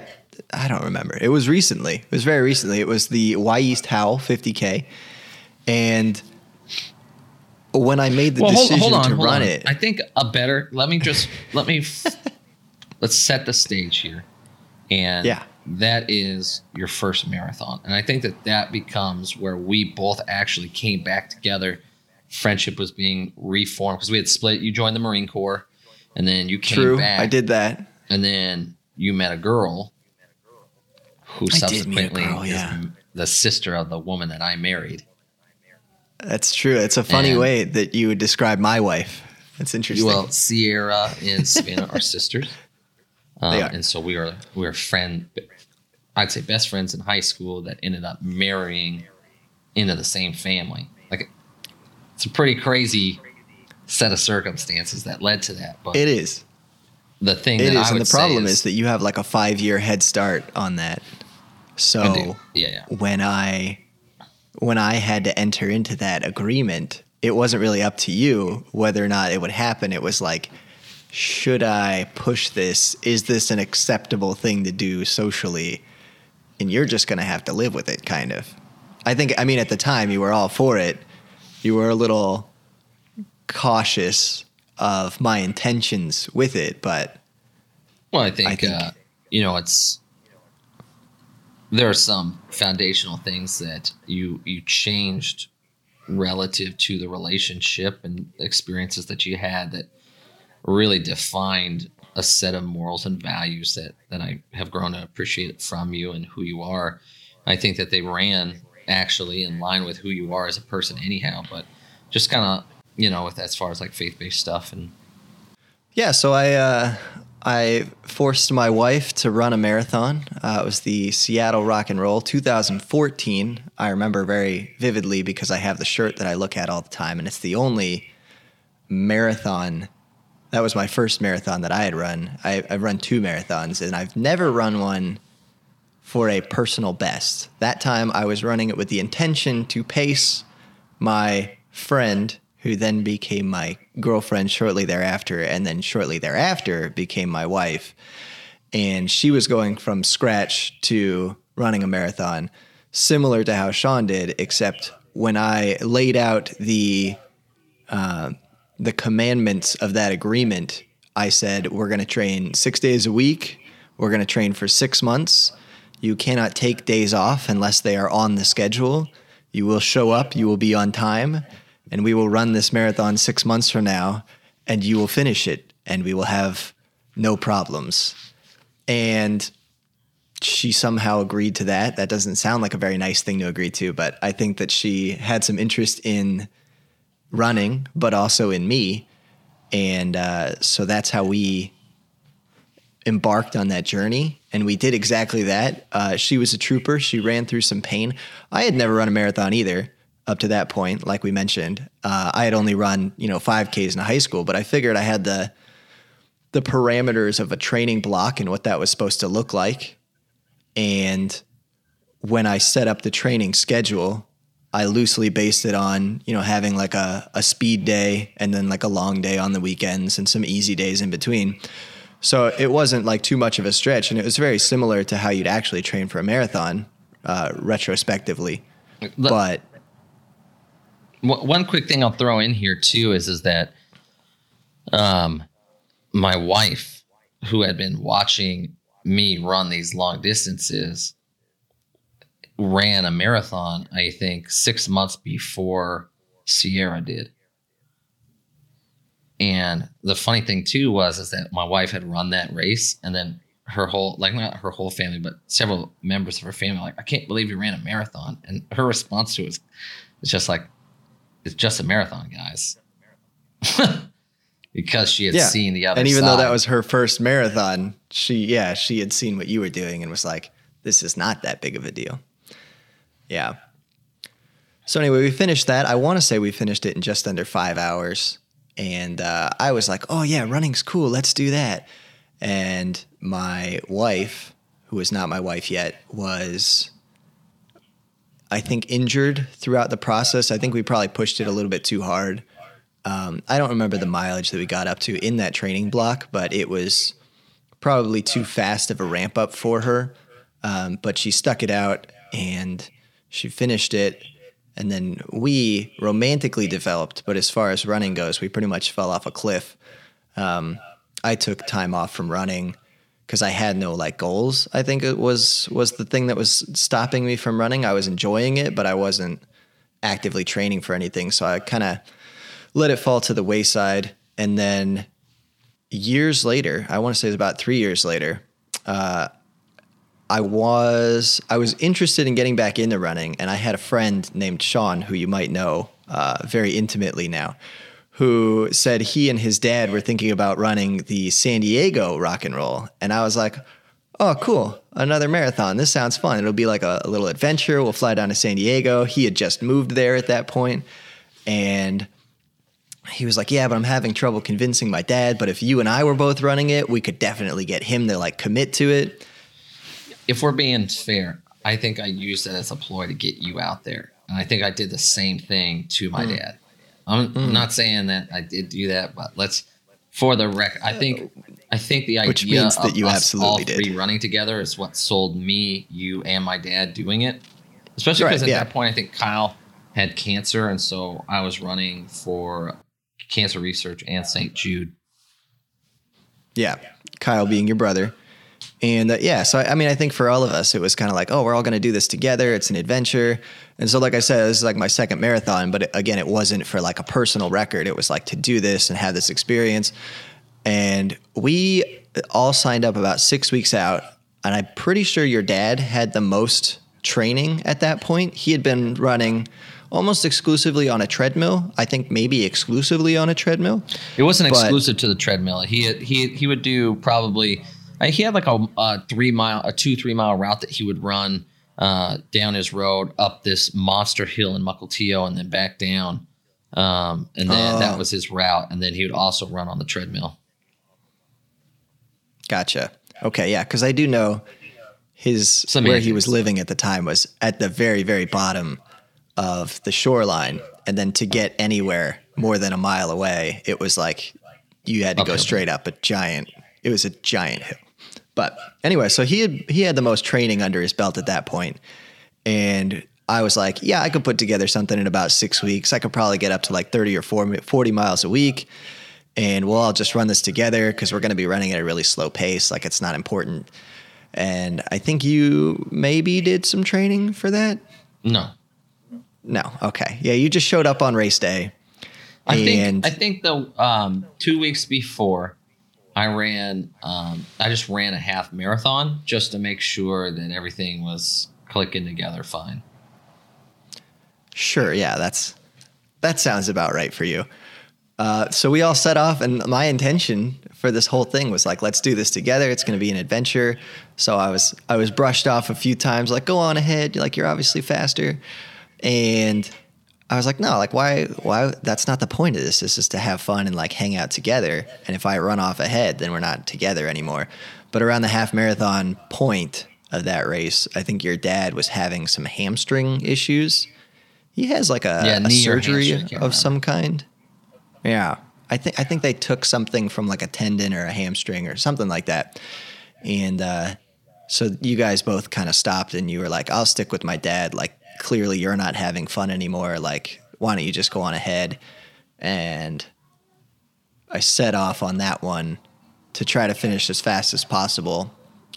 I don't remember. It was recently. It was very recently. It was the Y East Howl 50K. And when I made the well, hold, decision hold on, to hold run on. it, I think a better. Let me just let me. let's set the stage here, and Yeah. that is your first marathon, and I think that that becomes where we both actually came back together. Friendship was being reformed because we had split. You joined the Marine Corps, and then you came true, back. I did that. and then you met a girl who I did meet a subsequently girl, is yeah. m- the sister of the woman that I married. That's true. It's a funny And- way that you would describe my wife. That's interesting. Well, Sierra and Savannah are sisters, um, They are. and so we are we were friend. I'd say best friends in high school that ended up marrying into the same family. Like it's a pretty crazy set of circumstances that led to that. But it is. the thing It that is, and the problem say is, that you have like a five year head start on that. So I yeah, yeah. when I when I had to enter into that agreement, it wasn't really up to you whether or not it would happen. It was like, should I push this? Is this an acceptable thing to do socially? And you're just gonna have to live with it, kind of. I think. I mean, at the time, you were all for it. You were a little cautious of my intentions with it, but Well, I think, I think- uh, you know it's there are some foundational things that you you changed relative to the relationship and experiences that you had that really defined a set of morals and values that that I have grown to appreciate from you and who you are. I think that they ran actually in line with who you are as a person anyhow, but just kind of you know with as far as like faith based stuff and Yeah, so I uh, I forced my wife to run a marathon. Uh, it was the Seattle Rock and Roll 2014. I remember very vividly because I have the shirt that I look at all the time, and it's the only marathon. That was my first marathon that I had run. I, I've run two marathons, and I've never run one for a personal best. That time I was running it with the intention to pace my friend, who then became my girlfriend shortly thereafter, and then shortly thereafter became my wife. And she was going from scratch to running a marathon, similar to how Sean did, except when I laid out the uh, the commandments of that agreement, I said we're going to train six days a week. We're going to train for six months. You cannot take days off unless they are on the schedule. You will show up, you will be on time, and we will run this marathon six months from now, and you will finish it, and we will have no problems. And she somehow agreed to that. That doesn't sound like a very nice thing to agree to, but I think that she had some interest in running, but also in me. And uh, so that's how we embarked on that journey, and we did exactly that. Uh, she was a trooper. She ran through some pain. I had never run a marathon either up to that point, like we mentioned. Uh, I had only run, you know, 5Ks in high school, but I figured I had the the parameters of a training block and what that was supposed to look like. And when I set up the training schedule, I loosely based it on, you know, having like a, a speed day and then like a long day on the weekends and some easy days in between. So it wasn't like too much of a stretch. And it was very similar to how you'd actually train for a marathon uh, retrospectively. but one quick thing I'll throw in here too is is that um my wife who had been watching me run these long distances ran a marathon I think 6 months before Sierra did. And the funny thing too was is that my wife had run that race and then her whole like not her whole family but several members of her family like I can't believe you ran a marathon and her response to it was it's just like it's just a marathon, guys. because she had yeah. seen the other And even side. though that was her first marathon, she yeah, she had seen what you were doing and was like, this is not that big of a deal. Yeah. So anyway, we finished that. I want to say we finished it in just under five hours. And uh, I was like, oh yeah, running's cool. Let's do that. And my wife, who is not my wife yet, was I think, injured throughout the process. I think we probably pushed it a little bit too hard. Um, I don't remember the mileage that we got up to in that training block, but it was probably too fast of a ramp up for her. Um, but she stuck it out and she finished it. And then we romantically developed, but as far as running goes, we pretty much fell off a cliff. Um, I took time off from running because I had no like goals. I think it was was the thing that was stopping me from running. I was enjoying it, but I wasn't actively training for anything. So I kind of let it fall to the wayside. And then years later, I want to say it's about three years later, uh, I was I was interested in getting back into running, and I had a friend named Sean who you might know uh, very intimately now, who said he and his dad were thinking about running the San Diego rock and roll. And I was like, oh, cool. Another marathon. This sounds fun. It'll be like a, a, little adventure. We'll fly down to San Diego. He had just moved there at that point, And he was like, yeah, but I'm having trouble convincing my dad. But if you and I were both running it, we could definitely get him to like commit to it. If we're being fair, I think I used it as a ploy to get you out there. And I think I did the same thing to my mm. dad. I'm mm. not saying that I did do that, but let's for the record. I think I think the idea Which means that you absolutely all three did. running together is what sold me, you, and my dad doing it. Especially because right, at yeah. that point, I think Kyle had cancer, and so I was running for cancer research and St. Jude. Yeah, Kyle being your brother. And uh, yeah, so I, I mean, I think for all of us, it was kind of like, oh, we're all going to do this together. It's an adventure. And so, like I said, this is like my second marathon, but it, again, it wasn't for like a personal record. It was like to do this and have this experience. And we all signed up about six weeks out. And I'm pretty sure your dad had the most training at that point. He had been running almost exclusively on a treadmill. I think maybe exclusively on a treadmill. It wasn't exclusive to the treadmill. He he he would do probably he had like a, a, three mile, a two three mile route that he would run uh, down his road up this monster hill in Mukilteo and then back down, um, and then oh. that was his route. And then he would also run on the treadmill. Gotcha. Okay, yeah, because I do know his Some where he was living at the time was at the very very bottom of the shoreline, and then to get anywhere more than a mile away, it was like you had to go straight up a giant. It was a giant hill. But anyway, so he had he had the most training under his belt at that point, and I was like, yeah, I could put together something in about six weeks. I could probably get up to like thirty or 40 miles a week, and we'll all just run this together because we're going to be running at a really slow pace. Like it's not important. And I think you maybe did some training for that. No. No. Okay. Yeah, you just showed up on race day. I think I think the um, two weeks before I ran, um, I just ran a half marathon just to make sure that everything was clicking together fine. Sure, yeah, that's that sounds about right for you. Uh, so we all set off, and my intention for this whole thing was like, let's do this together. It's going to be an adventure. So I was I was brushed off a few times, like, go on ahead. Like you're obviously faster, and I was like, no, like why why that's not the point of this. This is to have fun and like hang out together. And if I run off ahead, then we're not together anymore. But around the half marathon point of that race, I think your dad was having some hamstring issues. He has like a, Yeah, a surgery of some kind. Yeah. I think I think they took something from like a tendon or a hamstring or something like that. And uh, so you guys both kind of stopped and you were like, I'll stick with my dad. Like clearly you're not having fun anymore. Like, why don't you just go on ahead? And I set off on that one to try to finish as fast as possible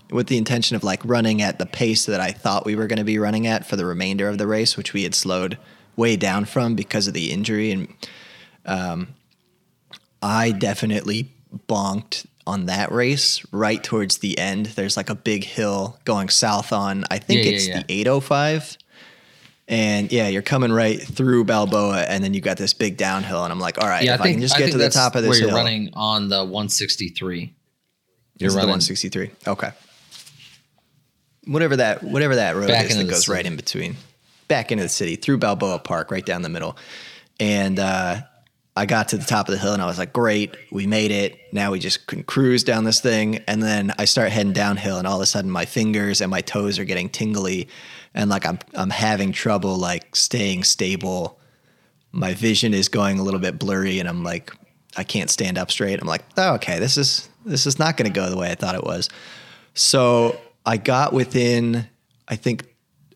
with the intention of like running at the pace that I thought we were going to be running at for the remainder of the race, which we had slowed way down from because of the injury. And um, I definitely bonked on that race right towards the end. There's like a big hill going south on, I think Yeah, yeah, it's yeah. the 805. And yeah, you're coming right through Balboa, and then you got this big downhill, and I'm like, all right, Yeah, if I I, can just I get to the top of this where you're hill, running on the 163. You're it the running 163. Okay. Whatever that whatever that road Back is that goes right in between. Back into the city through Balboa Park, right down the middle. And uh, I got to the top of the hill and I was like, great, we made it. Now we just can cruise down this thing. And then I start heading downhill and all of a sudden my fingers and my toes are getting tingly and like I'm I'm having trouble like staying stable. My vision is going a little bit blurry and I'm like I can't stand up straight. I'm like, oh, okay, this is this is not going to go the way I thought it was. So I got within, I think,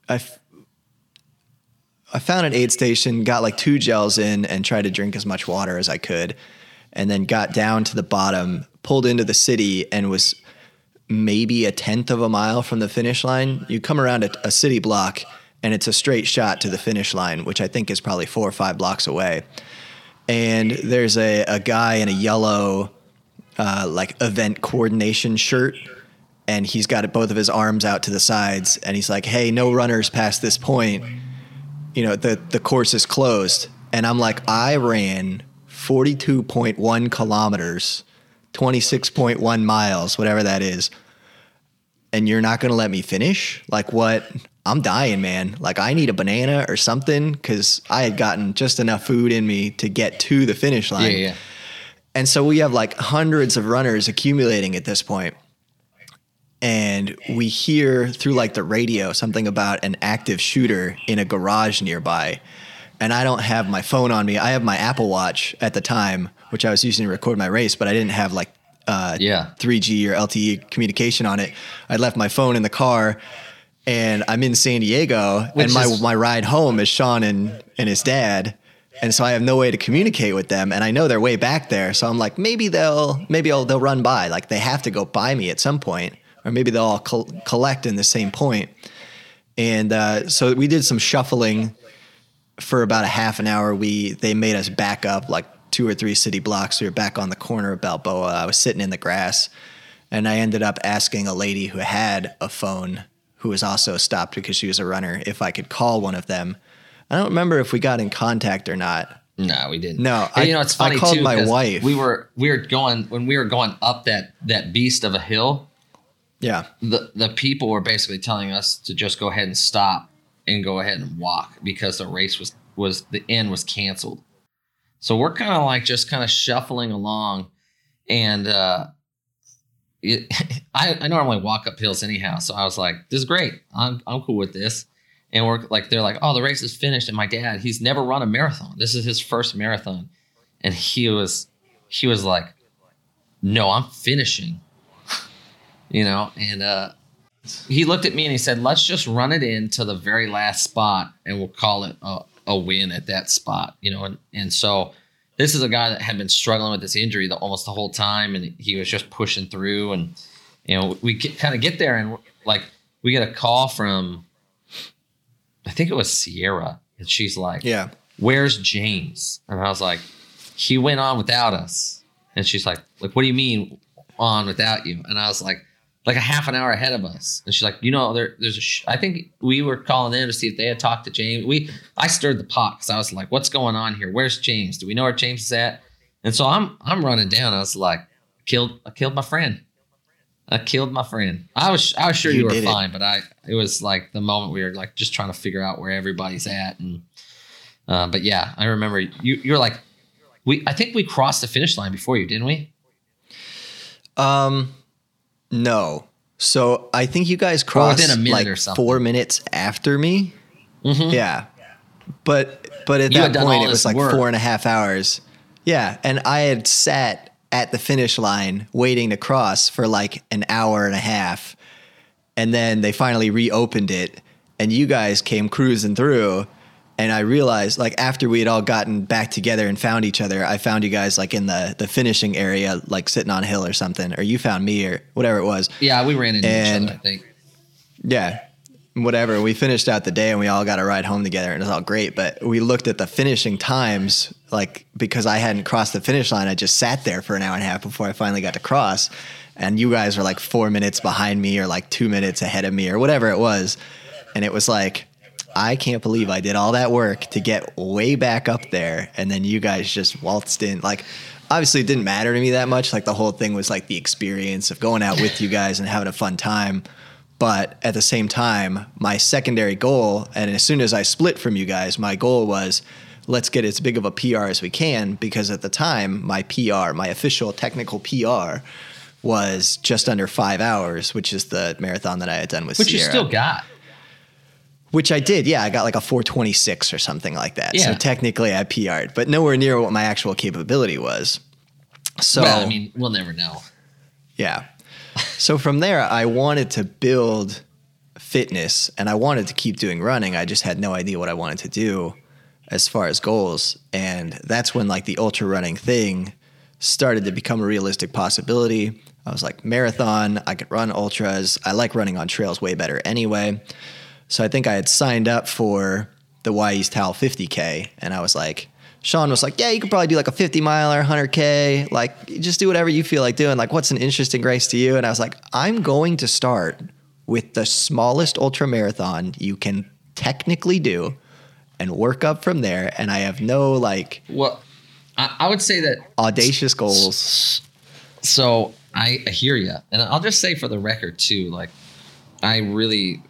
I, f- I found an aid station, got like two gels in, and tried to drink as much water as I could, and then got down to the bottom, pulled into the city, and was maybe a tenth of a mile from the finish line. You come around a, a city block, and it's a straight shot to the finish line, which I think is probably four or five blocks away. And there's a, a guy in a yellow uh, like event coordination shirt and he's got both of his arms out to the sides and he's like hey no runners past this point you know the the course is closed and i'm like i ran 42.1 kilometers 26.1 miles whatever that is and you're not going to let me finish like what i'm dying man like i need a banana or something because i had gotten just enough food in me to get to the finish Yeah, line yeah. and so we have like hundreds of runners accumulating at this point. And we hear through like the radio something about an active shooter in a garage nearby. And I don't have my phone on me. I have my Apple Watch at the time, which I was using to record my race, but I didn't have like uh, Yeah. 3G or LTE communication on it. I left my phone in the car and I'm in San Diego Which and my, is- my ride home is Sean and, and his dad. And so I have no way to communicate with them. And I know they're way back there. So I'm like, maybe they'll, maybe I'll, they'll run by. Like they have to go by me at some point, or maybe they'll all col- collect in the same point. And uh, so we did some shuffling for about a half an hour. We they made us back up like two or three city blocks. We were back on the corner of Balboa. I was sitting in the grass, and I ended up asking a lady who had a phone, who was also stopped because she was a runner, if I could call one of them. I don't remember if we got in contact or not. No, we didn't. No, I- you know it's I funny called too. my wife. We were we were going when we were going up that that beast of a hill. Yeah, The the people were basically telling us to just go ahead and stop and go ahead and walk because the race was was the end was canceled. So we're kind of like just kind of shuffling along, and uh, it, I I normally walk up hills anyhow. So I was like, this is great. I'm I'm cool with this. And we're like, they're like, oh, the race is finished. And my dad, he's never run a marathon. This is his first marathon, and he was he was like, no, I'm finishing. you know, and uh, he looked at me and he said, let's just run it in to the very last spot, and we'll call it a, a win at that spot. You know, and and so this is a guy that had been struggling with this injury the, almost the whole time, and he was just pushing through. And you know, we kind of get there, and like we get a call from, I think it was Sierra, and she's like, yeah. "Where's James?" And I was like, "He went on without us." And she's like, "Like, what do you mean on without you?" And I was like, "Like a half an hour ahead of us." And she's like, "You know, there, there's a. Sh-. I think we were calling them to see if they had talked to James. We, I stirred the pot because I was like, "What's going on here? Where's James? Do we know where James is at?" And so I'm I'm running down. I was like, killed I killed my friend. I killed my friend. I was I was sure You you, were did it. fine, but I it was like the moment we were like just trying to figure out where everybody's at and uh, but yeah, I remember you you're like we I think we crossed the finish line before you, didn't we? Um, no. So I think you guys crossed within a minute like or something. four minutes after me. Mhm. Yeah, but but at You that point it was like work. four and a half hours. Yeah, and I had sat at the finish line waiting to cross for like an hour and a half, and then they finally reopened it, and you guys came cruising through. And I realized, like, after we had all gotten back together and found each other, I found you guys like in the the finishing area, like sitting on a hill or something, or you found me or whatever it was. Yeah, we ran into And- each other, I think. Yeah. Whatever. We finished out the day and we all got a ride home together and it was all great. But we looked at the finishing times, like because I hadn't crossed the finish line, I just sat there for an hour and a half before I finally got to cross. And you guys were like four minutes behind me or like two minutes ahead of me or whatever it was. And it was like, I can't believe I did all that work to get way back up there. And then you guys just waltzed in. Like, obviously, it didn't matter to me that much. Like, the whole thing was like the experience of going out with you guys and having a fun time. But at the same time, my secondary goal, and as soon as I split from you guys, my goal was let's get as big of a PR as we can because at the time, my PR, my official technical PR, was just under five hours, which is the marathon that I had done with Which you still got. Which I did, yeah. I got like a 426 or something like that. Yeah. So technically I PR'd, but nowhere near what my actual capability was. So well, I mean, we'll never know. yeah. So from there, I wanted to build fitness and I wanted to keep doing running. I just had no idea what I wanted to do as far as goals. And that's when like the ultra running thing started to become a realistic possibility. I was like, marathon, I could run ultras. I like running on trails way better anyway. So I think I had signed up for the Y East Howell 50K. And I was like, Sean was like, yeah, you could probably do like a 50 miler, 100K. Like, just do whatever you feel like doing. Like, what's an interesting race to you? And I was like, I'm going to start with the smallest ultra marathon you can technically do and work up from there. And I have no like Well, I, I would say that audacious goals. So I, I hear you, and I'll just say for the record too, like I really,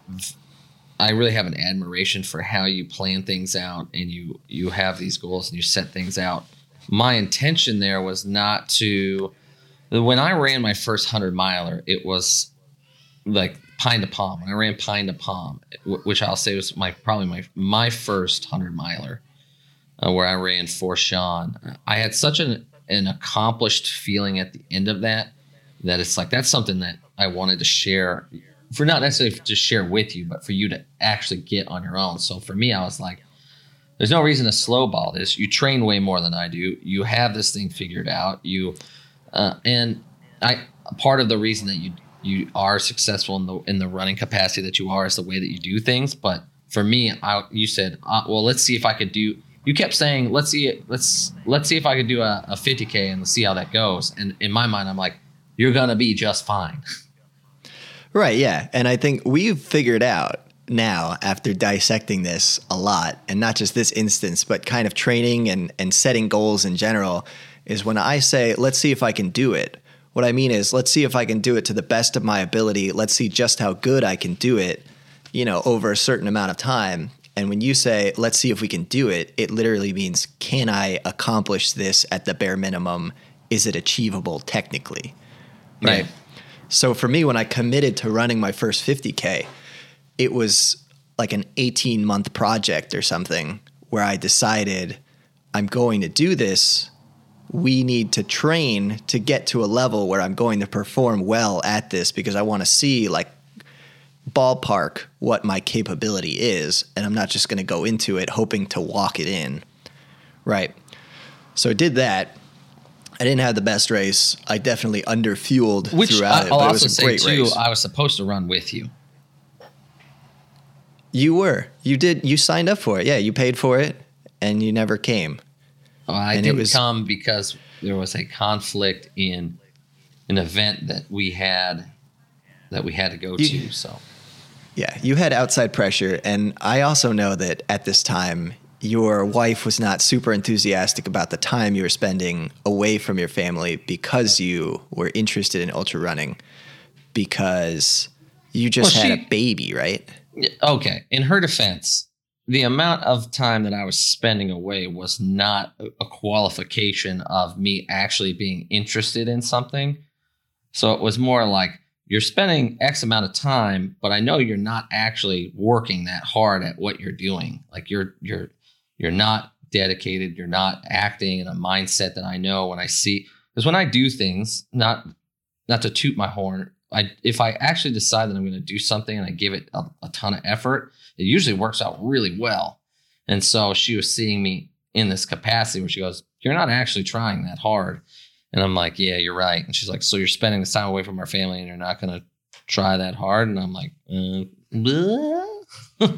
I really have an admiration for how you plan things out and you you have these goals and you set things out. My intention there was not to. When I ran my first hundred miler, it was like pine to palm. When I ran pine to palm, which I'll say was my probably my my first hundred miler uh, where I ran for Sean. I had such an an accomplished feeling at the end of that that it's like that's something that I wanted to share for not necessarily to share with you, but for you to actually get on your own. So for me, I was like, there's no reason to slow ball this. You train way more than I do. You have this thing figured out. You uh, and I part of the reason that you you are successful in the in the running capacity that you are is the way that you do things. But for me, I you said, uh, well, let's see if I could do. You kept saying, let's see it. Let's let's see if I could do a, a 50k and let's see how that goes. And in my mind, I'm like, you're gonna be just fine. Right, yeah. And I think we've figured out now after dissecting this a lot, and not just this instance, but kind of training and, and setting goals in general, is when I say, let's see if I can do it. What I mean is, let's see if I can do it to the best of my ability. Let's see just how good I can do it, you know, over a certain amount of time. And when you say, let's see if we can do it, it literally means, can I accomplish this at the bare minimum? Is it achievable technically? Right. Yeah. So for me, when I committed to running my first 50K, it was like an 18 month project or something where I decided I'm going to do this. We need to train to get to a level where I'm going to perform well at this because I want to see like ballpark what my capability is. And I'm not just going to go into it hoping to walk it in. Right. So I did that. I didn't have the best race. I definitely underfueled Which throughout I, it, I'll but it also was a say great too, race. I was supposed to run with you. You were. You did. You signed up for it. Yeah, you paid for it, and you never came. I And didn't was- come because there was a conflict in an event that we had that we had to go You- to. So Yeah, you had outside pressure, and I also know that at this time your wife was not super enthusiastic about the time you were spending away from your family because you were interested in ultra running because you just Well, had she- a baby, right? Okay. In her defense, the amount of time that I was spending away was not a a qualification of me actually being interested in something. So it was more like you're spending X amount of time, but I know you're not actually working that hard at what you're doing. Like you're you're you're not dedicated, you're not acting in a mindset that I know when I see because when I do things, not not to toot my horn, I if I actually decide that I'm going to do something and I give it a, a ton of effort, it usually works out really well. And so she was seeing me in this capacity where she goes, "You're not actually trying that hard," and I'm like, "Yeah, you're right." And she's like, "So you're spending this time away from our family and you're not going to try that hard?" And I'm like, uh.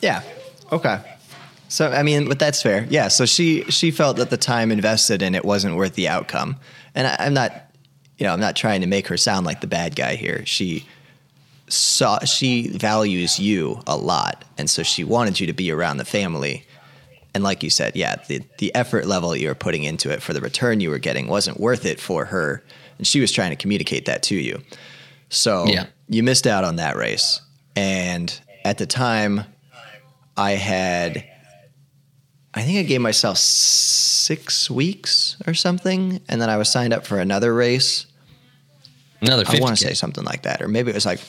Yeah. Okay. So I mean, but that's fair. Yeah. So she she felt that the time invested in it wasn't worth the outcome, and I, I'm not, you know, I'm not trying to make her sound like the bad guy here. She saw she values you a lot, and so she wanted you to be around the family. And like you said, yeah, the the effort level you were putting into it for the return you were getting wasn't worth it for her, and she was trying to communicate that to you. So Yeah. you missed out on that race, and at the time. I had, I think I gave myself six weeks or something, and then I was signed up for another race. another 50 I want to say something like that, or maybe it was like,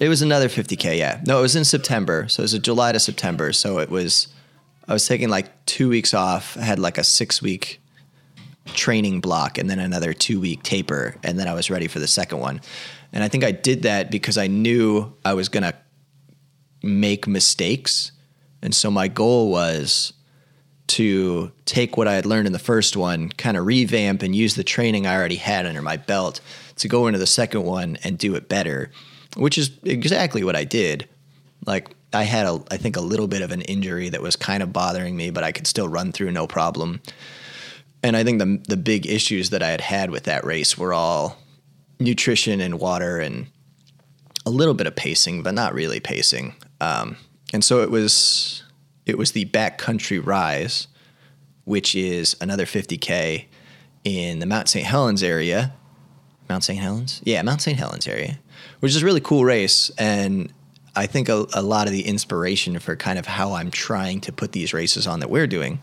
it was another 50k. Yeah, no, it was in September, so it was a July to September. So it was, I was taking like two weeks off. I had like a six week training block, and then another two week taper, and then I was ready for the second one. And I think I did that because I knew I was gonna make mistakes. And so my goal was to take what I had learned in the first one, kind of revamp and use the training I already had under my belt to go into the second one and do it better, which is exactly what I did. Like I had a I think a little bit of an injury that was kind of bothering me, but I could still run through no problem. And I think the the big issues that I had had with that race were all nutrition and water and a little bit of pacing, but not really pacing. Um, and so it was it was the backcountry rise, which is another 50k in the Mount St. Helens area. Mount St. Helens, yeah, Mount St. Helens area, which is a really cool race, and I think a, a lot of the inspiration for kind of how I'm trying to put these races on that we're doing,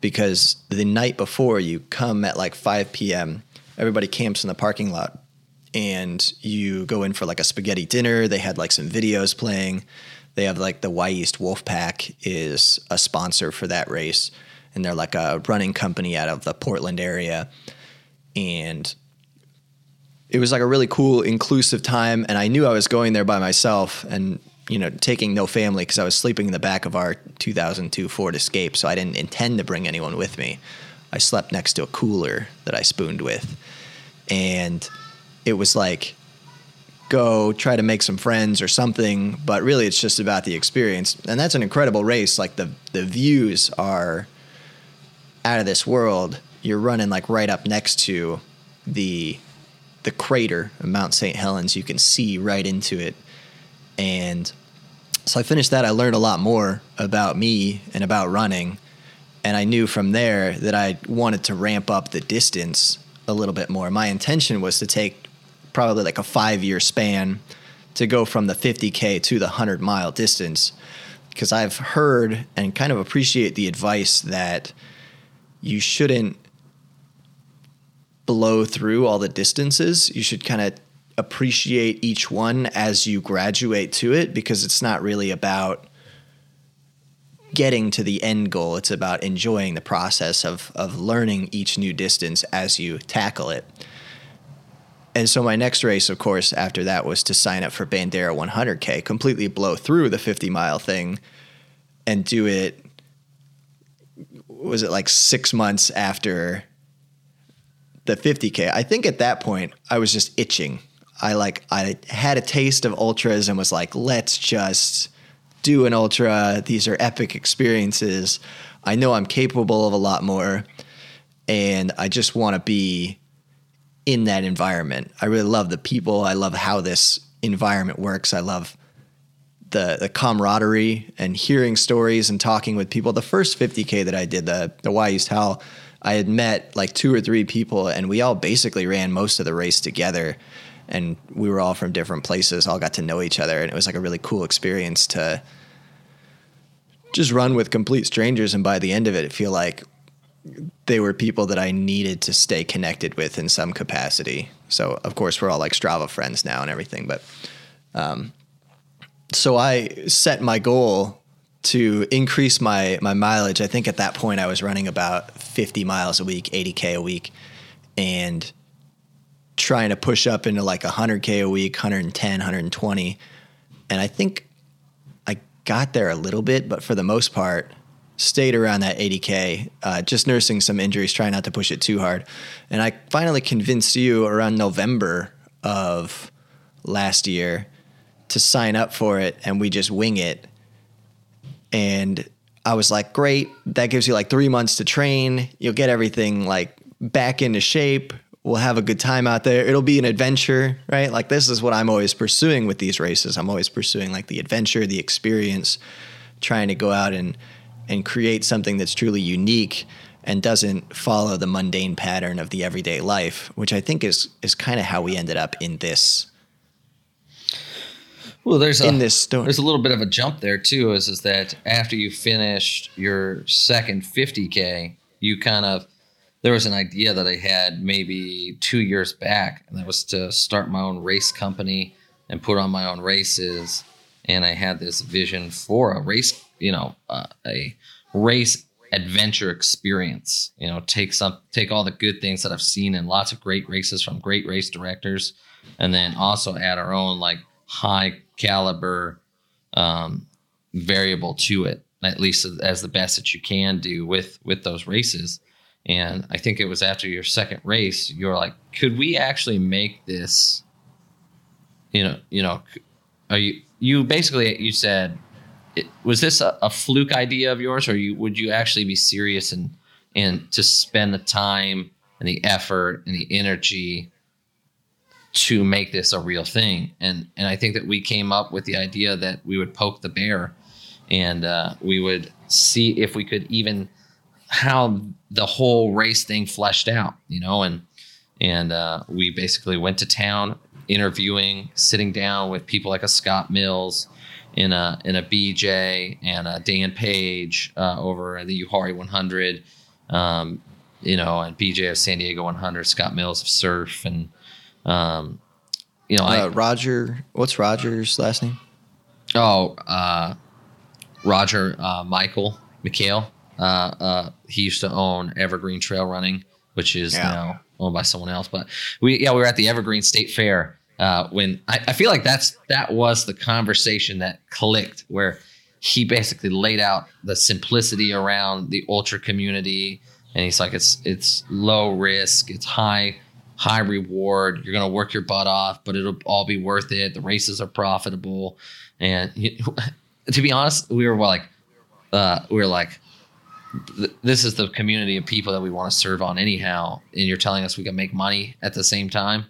because the night before you come at like 5 p.m. Everybody camps in the parking lot and you go in for like a spaghetti dinner. They had like some videos playing. They have like the Wy'east Wolfpack is a sponsor for that race, and they're like a running company out of the Portland area. And it was like a really cool, inclusive time. And I knew I was going there by myself and, you know, taking no family because I was sleeping in the back of our 2002 Ford Escape. So I didn't intend to bring anyone with me. I slept next to a cooler that I spooned with. And it was like go try to make some friends or something but really it's just about the experience. And that's an incredible race. Like the the views are out of this world. You're running like right up next to the the crater of Mount St. Helens. You can see right into it. And so I finished that. I learned a lot more about me and about running. And I knew from there that I wanted to ramp up the distance a little bit more. My intention was to take probably like a five year span to go from the 50K to the 100 mile distance because I've heard and kind of appreciate the advice that you shouldn't blow through all the distances. You should kind of appreciate each one as you graduate to it because it's not really about getting to the end goal. It's about enjoying the process of of learning each new distance as you tackle it. And so my next race, of course, after that was to sign up for Bandera 100K, completely blow through the 50 mile thing, and do it. Was it like six months after the 50K? I think at that point I was just itching. I like I had a taste of ultras and was like, let's just do an ultra. These are epic experiences. I know I'm capable of a lot more, and I just want to be in that environment. I really love the people. I love how this environment works. I love the the camaraderie and hearing stories and talking with people. The first 50k that I did, the the Why Use How, I had met like two or three people, and we all basically ran most of the race together. And we were all from different places, all got to know each other, and it was like a really cool experience to just run with complete strangers. And by the end of it, it feel like they were people that I needed to stay connected with in some capacity. So of course we're all like Strava friends now and everything, but um, so I set my goal to increase my my mileage. I think at that point I was running about 50 miles a week, 80k a week, and trying to push up into like 100k a week, 110, 120, and I think I got there a little bit, but for the most part stayed around that 80k, uh, just nursing some injuries, trying not to push it too hard, and I finally convinced you around November of last year to sign up for it and we just wing it. And I was like, great, that gives you like three months to train. You'll get everything like back into shape. We'll have a good time out there. It'll be an adventure, right? Like, this is what I'm always pursuing with these races. I'm always pursuing like the adventure, the experience, trying to go out and, and create something that's truly unique and doesn't follow the mundane pattern of the everyday life, which I think is is kind of how we ended up in this well, there's in a, this story. There's a little bit of a jump there too. Is is that after you finished your second 50k, you kind of there was an idea that I had maybe two years back, and that was to start my own race company and put on my own races. And I had this vision for a race, you know, uh, a race adventure experience. You know, take some, take all the good things that I've seen in lots of great races from great race directors, and then also add our own like high caliber um, variable to it, at least as the best that you can do with with those races. And I think it was after your second race, you're like, could we actually make this? You know, you know, are you you basically you said, was this a, a fluke idea of yours, or you would you actually be serious and and to spend the time and the effort and the energy to make this a real thing. And and I think that we came up with the idea that we would poke the bear, and uh, we would see if we could even how the whole race thing fleshed out, you know. And and uh, we basically went to town, interviewing, sitting down with people like a Scott Mills. In a in a BJ and a Dan Page uh, over the Uhari 100, um, you know, and BJ of San Diego 100, Scott Mills of Surf, and um, you know, uh, I Roger. What's Roger's last name? oh uh, Roger uh, Michael McHale. Uh, uh, he used to own Evergreen Trail Running, which is Yeah. now owned by someone else. But we yeah we were at the Evergreen State Fair uh, when I, I feel like that's that was the conversation that clicked where he basically laid out the simplicity around the ultra community. And he's like it's it's low risk it's high high reward. You're going to work your butt off but it'll all be worth it. The races are profitable. And he- to be honest we were like uh, we were like this is the community of people that we want to serve on anyhow. And you're telling us we can make money at the same time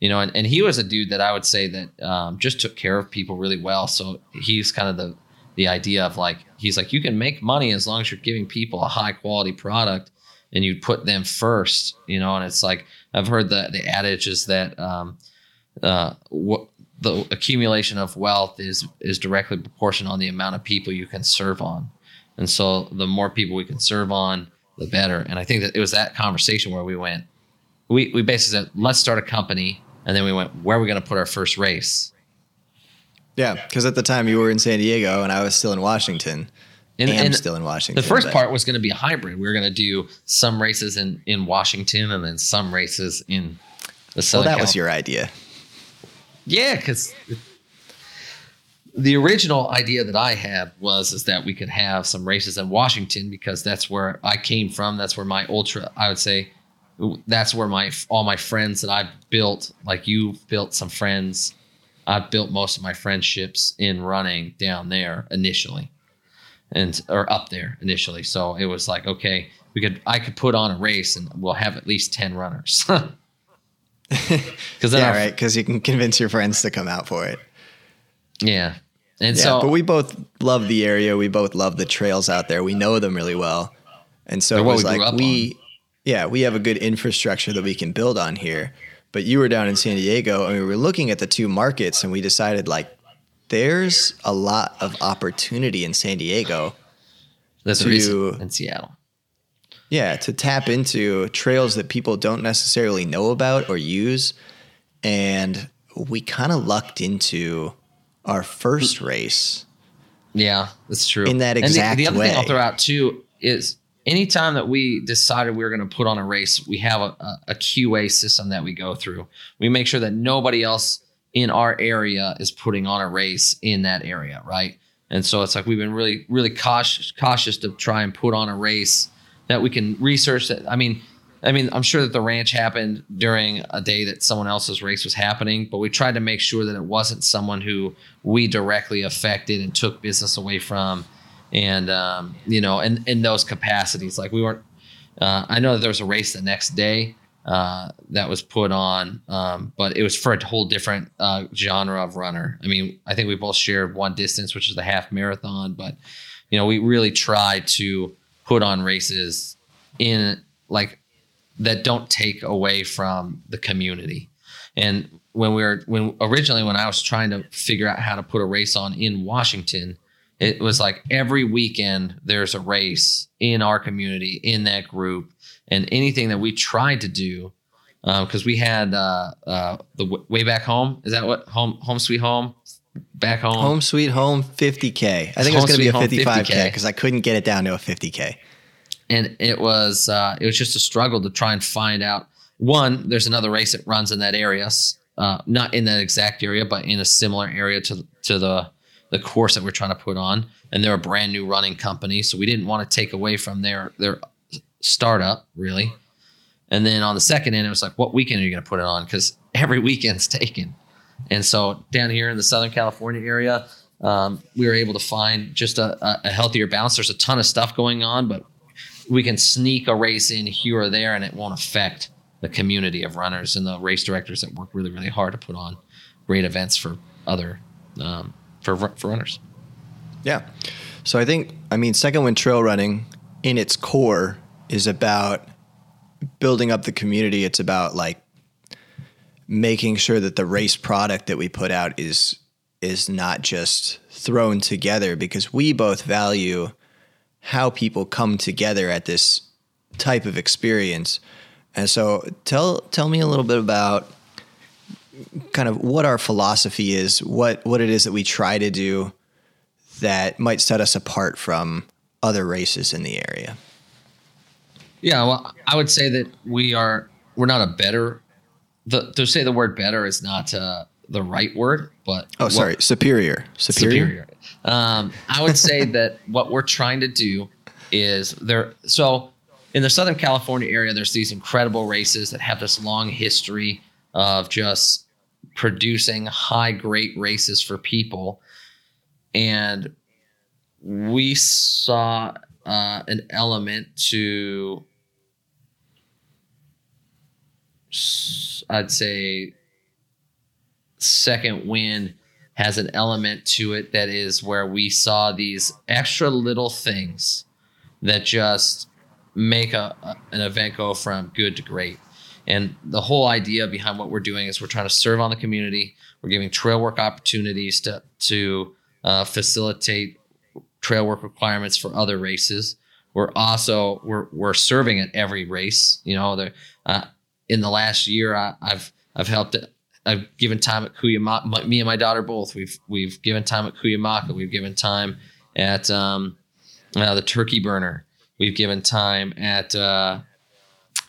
you know and, and he was a dude that i would say that um, just took care of people really well. So he's kind of the the idea of like he's like you can make money as long as you're giving people a high quality product and you put them first you know and it's like i've heard the the adage is that um uh what the accumulation of wealth is is directly proportional on the amount of people you can serve on. And so the more people we can serve on the better. And i think that it was that conversation where we went we we basically said let's start a company and then we went where are we going to put our first race Yeah, because at the time you were in San Diego and I was still in Washington. and, am and still in Washington. the first but- part was going to be a hybrid we were going to do some races in in washington and then some races in the Well, southern that was your idea. Yeah, because the original idea that I had was is that we could have some races in Washington because that's where I came from. That's where my ultra, I would say, that's where my all my friends that I've built, like you've built some friends. I've built most of my friendships in running down there initially, and or up there initially. So it was like, okay, we could I could put on a race and we'll have at least ten runners. Because Yeah, right. Because you can convince your friends to come out for it. Yeah. And yeah, so, but we both love the area. We both love the trails out there. We know them really well, and so it was like up we, yeah, we have a good infrastructure that we can build on here. But you were down in San Diego, and we were looking at the two markets, and we decided like there's a lot of opportunity in San Diego. that's to- recent in Seattle. Yeah, to tap into trails that people don't necessarily know about or use. And we kind of lucked into our first race. Yeah, that's true. In that And the- the, other thing I'll throw out too is anytime that we decided we were going to put on a race, we have a, a, a QA system that we go through. We make sure that nobody else in our area is putting on a race in that area, right? And so it's like we've been really, really cautious, cautious to try and put on a race that we can research. That I mean, I mean, I'm sure that the ranch happened during a day that someone else's race was happening, but we tried to make sure that it wasn't someone who we directly affected and took business away from, and um, you know, in in those capacities. Like we weren't. Uh, I know that there was a race the next day uh, that was put on, um, but it was for a whole different uh, genre of runner. I mean, I think we both shared one distance, which is the half marathon, but you know, we really try to put on races in like that don't take away from the community. And when we were when originally when I was trying to figure out how to put a race on in Washington, it was like every weekend there's a race in our community in that group, and anything that we tried to do because we had uh, uh, the w- way back home. Is that what home home sweet home back home? Home Sweet Home 50K. I think it was going to be a 55K 50K. because I couldn't get it down to a 50K. and it was uh, it was just a struggle to try and find out. One, there's another race that runs in that area, uh, not in that exact area, but in a similar area to to the the course that we're trying to put on. And they're a brand new running company, so we didn't want to take away from their their startup really. And then on the second end, it was like, what weekend are you going to put it on? Because every weekend's taken. And so down here in the Southern California area, um, we were able to find just a, a, healthier balance. There's a ton of stuff going on, but we can sneak a race in here or there and it won't affect the community of runners and the race directors that work really, really hard to put on great events for other um, for for runners. Yeah. So I think, I mean, second wind trail running in its core is about building up the community. It's about like making sure that the race product that we put out is is not just thrown together because we both value how people come together at this type of experience. And so tell tell me a little bit about kind of what our philosophy is, what what it is that we try to do that might set us apart from other races in the area. Yeah, well, I would say that we are we're not a better. The, to say the word better is not uh, the right word, but Oh, what- sorry, superior. Superior. superior. Um, I would say that what we're trying to do is there. So in the Southern California area, there's these incredible races that have this long history of just producing high, great races for people, and we saw uh, an element to i'd say, second wind has an element to it that is where we saw these extra little things that just make a, a- an event go from good to great. And the whole idea behind what we're doing is we're trying to serve on the community. We're giving trail work opportunities to to uh, facilitate trail work requirements for other races. We're also we're we're serving at every race. You know, uh, in the last year I, I've I've helped. I've given time at Cuyamaca. Me and my daughter both. We've we've given time at Cuyamaca. We've given time at um, uh, the Turkey Burner. We've given time at uh,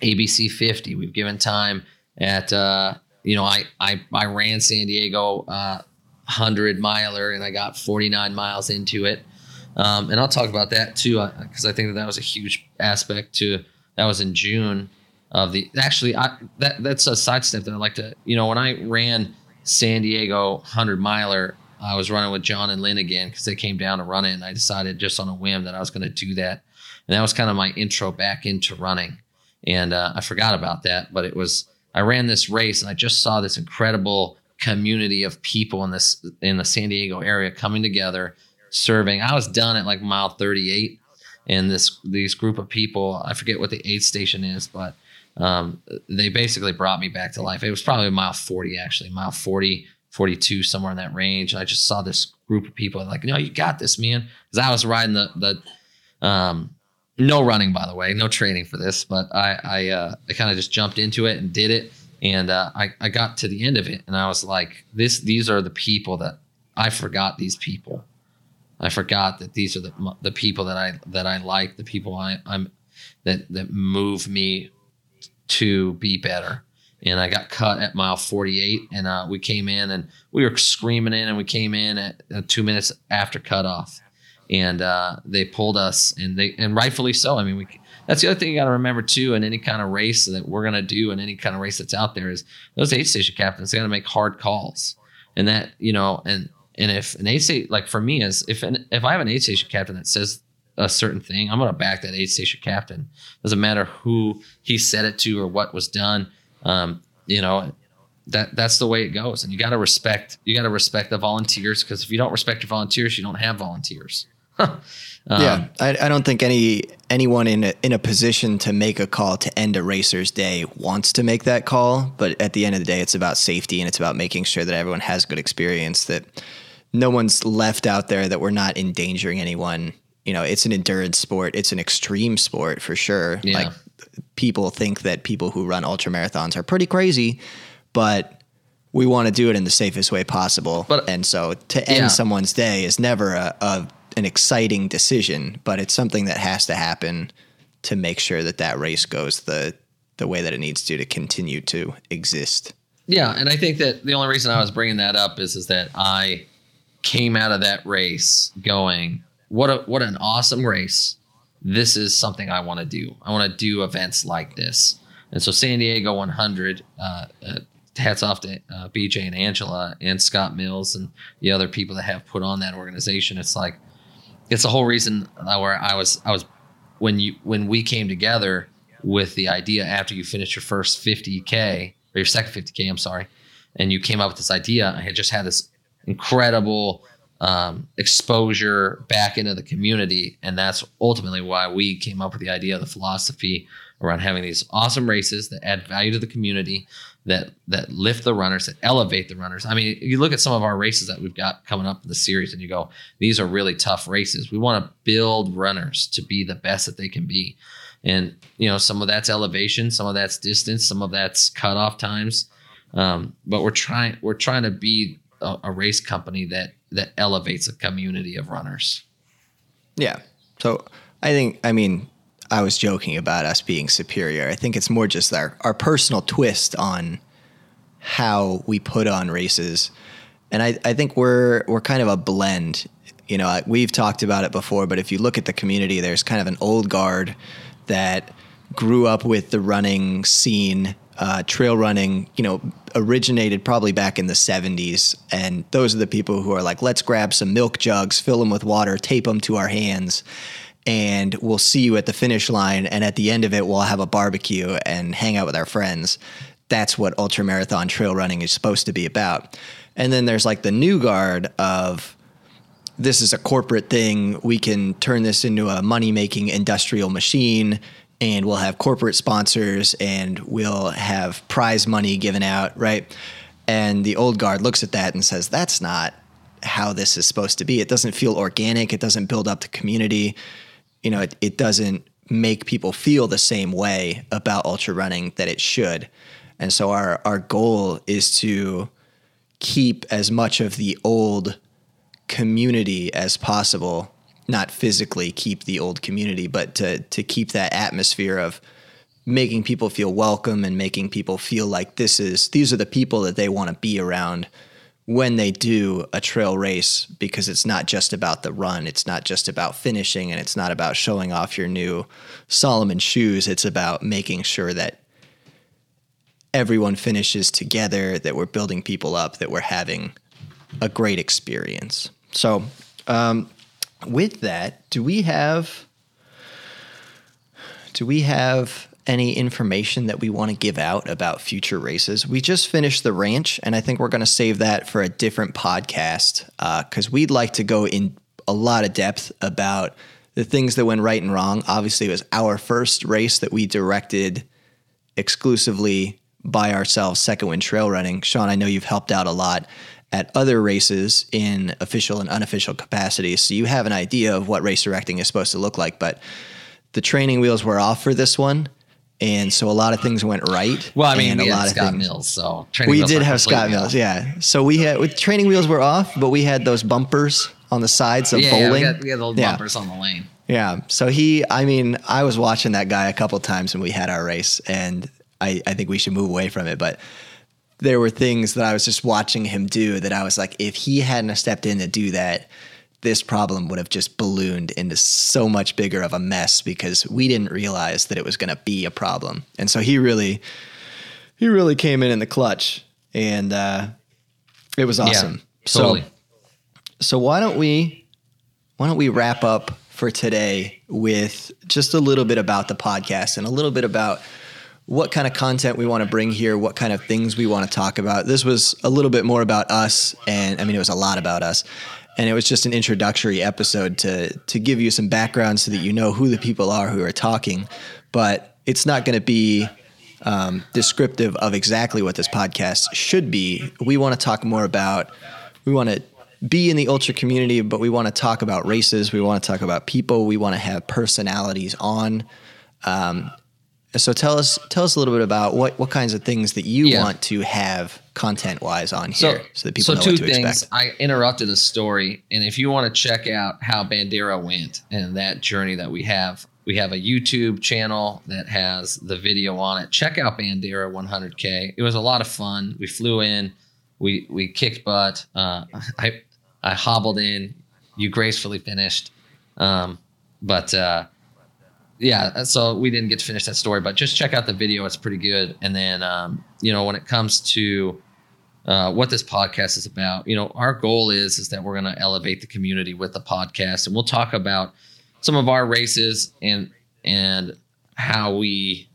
ABC 50. We've given time at uh, you know I I I ran San Diego uh, hundred miler and I got 49 miles into it. Um, and I'll talk about that too because I think that that was a huge aspect to that was in June of the actually I that that's a sidestep that I like to you know when I ran San Diego 100 miler I was running with John and Lynn again because they came down to run it and I decided just on a whim that I was going to do that and that was kind of my intro back into running and uh, I forgot about that but it was I ran this race and I just saw this incredible community of people in this in the San Diego area coming together, serving. I was done at like mile 38, and this these group of people, I forget what the aid station is, but um, they basically brought me back to life. It was probably mile 40 actually, mile 40, 42, somewhere in that range. I just saw this group of people like, no, you got this, man. Because I was riding the the um, no running, by the way, no training for this, but I I, uh, I kind of just jumped into it and did it, and uh, I I got to the end of it, and I was like, this these are the people that I forgot these people. I forgot that these are the the people that I that I like, the people I I'm that that move me to be better. And I got cut at mile 48, and uh, we came in and we were screaming in, and we came in at uh, two minutes after cutoff and uh, they pulled us, and they and rightfully so. I mean, we that's the other thing you got to remember too in any kind of race that we're gonna do in any kind of race that's out there is those aid station captains got to make hard calls, and that you know, and and if an aid station like for me is if an, if I have an aid station captain that says a certain thing, I'm gonna back that aid station captain. Doesn't matter who he said it to or what was done. Um, you know, that that's the way it goes and you got to respect you got to respect the volunteers because if you don't respect your volunteers you don't have volunteers um, yeah, I, I, don't think any anyone in a, in a position to make a call to end a racer's day wants to make that call. But at the end of the day, it's about safety and it's about making sure that everyone has good experience. That no one's left out there. That we're not endangering anyone. You know, it's an endurance sport. It's an extreme sport for sure. Yeah. Like people think that people who run ultra marathons are pretty crazy, but we want to do it in the safest way possible. But, and so to end yeah. someone's day is never a, a an exciting decision, but it's something that has to happen to make sure that that race goes the the way that it needs to to continue to exist. Yeah, and I think that the only reason I was bringing that up is is that I came out of that race going, what a what an awesome race. This is something I want to do. I want to do events like this. And so San Diego 100, uh, uh, hats off to uh, BJ and Angela and Scott Mills and the other people that have put on that organization. It's like it's the whole reason where I was I was when you when we came together with the idea after you finished your first 50k or your second 50k I'm sorry and you came up with this idea I had just had this incredible um, exposure back into the community and that's ultimately why we came up with the idea of the philosophy around having these awesome races that add value to the community that that lift the runners, that elevate the runners. I mean, you look at some of our races that we've got coming up in the series, and you go, these are really tough races. We want to build runners to be the best that they can be, and you know, some of that's elevation, some of that's distance, some of that's cutoff times. Um, but we're trying we're trying to be a, a race company that that elevates a community of runners. Yeah. So I think I mean I was joking about us being superior. I think it's more just our, our personal twist on how we put on races. And I, I think we're we're kind of a blend. You know, we've talked about it before, but if you look at the community, there's kind of an old guard that grew up with the running scene, uh, trail running, you know, originated probably back in the 70s. And those are the people who are like, let's grab some milk jugs, fill them with water, tape them to our hands and we'll see you at the finish line. And at the end of it, we'll have a barbecue and hang out with our friends. That's what ultra marathon trail running is supposed to be about. And then there's like the new guard of this is a corporate thing. We can turn this into a money making industrial machine and we'll have corporate sponsors and we'll have prize money given out, right? And the old guard looks at that and says, that's not how this is supposed to be. It doesn't feel organic, it doesn't build up the community you know, it, it doesn't make people feel the same way about ultra running that it should. And so our our goal is to keep as much of the old community as possible, not physically keep the old community, but to to keep that atmosphere of making people feel welcome and making people feel like this is these are the people that they want to be around when they do a trail race because it's not just about the run, it's not just about finishing, and it's not about showing off your new Salomon shoes. It's about making sure that everyone finishes together, that we're building people up, that we're having a great experience. So, um, with that, do we have do we have any information that we want to give out about future races. We just finished the ranch, and I think we're going to save that for a different podcast because uh, we'd like to go in a lot of depth about the things that went right and wrong. Obviously, it was our first race that we directed exclusively by ourselves, Second Wind Trail Running. Sean, I know you've helped out a lot at other races in official and unofficial capacities, so you have an idea of what race directing is supposed to look like. But the training wheels were off for this one, and so a lot of things went right. Well, I mean, a we lot had of things. Mills, so we did have Scott Mills, yeah. So we had with training wheels were off, but we had those bumpers on the sides of Yeah, bowling. yeah, we, got, we had old Yeah. bumpers on the lane. Yeah. So he, I mean, I was watching that guy a couple times when we had our race, and I, I think we should move away from it. But there were things that I was just watching him do that I was like, if he hadn't stepped in to do that, this problem would have just ballooned into so much bigger of a mess because we didn't realize that it was going to be a problem. And so he really, he really came in in the clutch, and uh, it was awesome. Yeah, totally. So, so why don't we why don't we wrap up for today with just a little bit about the podcast and a little bit about what kind of content we want to bring here, what kind of things we want to talk about. This was a little bit more about us and I mean it was a lot about us. And it was just an introductory episode to to give you some background so that you know who the people are who are talking. But it's not going to be um, descriptive of exactly what this podcast should be. We want to talk more about, we want to be in the ultra community, but we want to talk about races. We want to talk about people. We want to have personalities on. Um, so tell us, tell us a little bit about what, what kinds of things that you Yeah. want to have content wise on here, so, that people so know two what to things. expect. I interrupted a story, and if you want to check out how Bandera went and that journey that we have, we have a YouTube channel that has the video on it. Check out Bandera 100K. It was a lot of fun. We flew in, we we kicked butt. Uh, I I hobbled in. You gracefully finished, um, but. Uh, yeah, so we didn't get to finish that story, but just check out the video; it's pretty good. And then, um, you know, when it comes to uh, what this podcast is about, you know, our goal is is that we're going to elevate the community with the podcast, and we'll talk about some of our races and and how we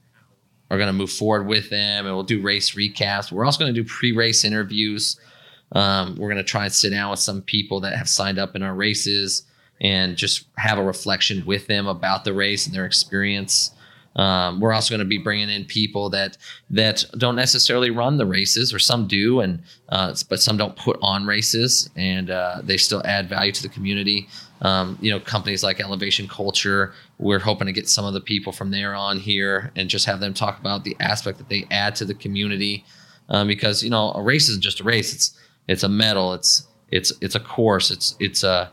are going to move forward with them, and we'll do race recaps. We're also going to do pre-race interviews. Um, we're going to try and sit down with some people that have signed up in our races and just have a reflection with them about the race and their experience. Um, we're also going to be bringing in people that that don't necessarily run the races, or some do, and uh, but some don't put on races, and uh, they still add value to the community. Um, you know, companies like Elevation Culture, we're hoping to get some of the people from there on here and just have them talk about the aspect that they add to the community, um, because you know, a race isn't just a race; it's it's a medal, it's it's it's a course, it's it's a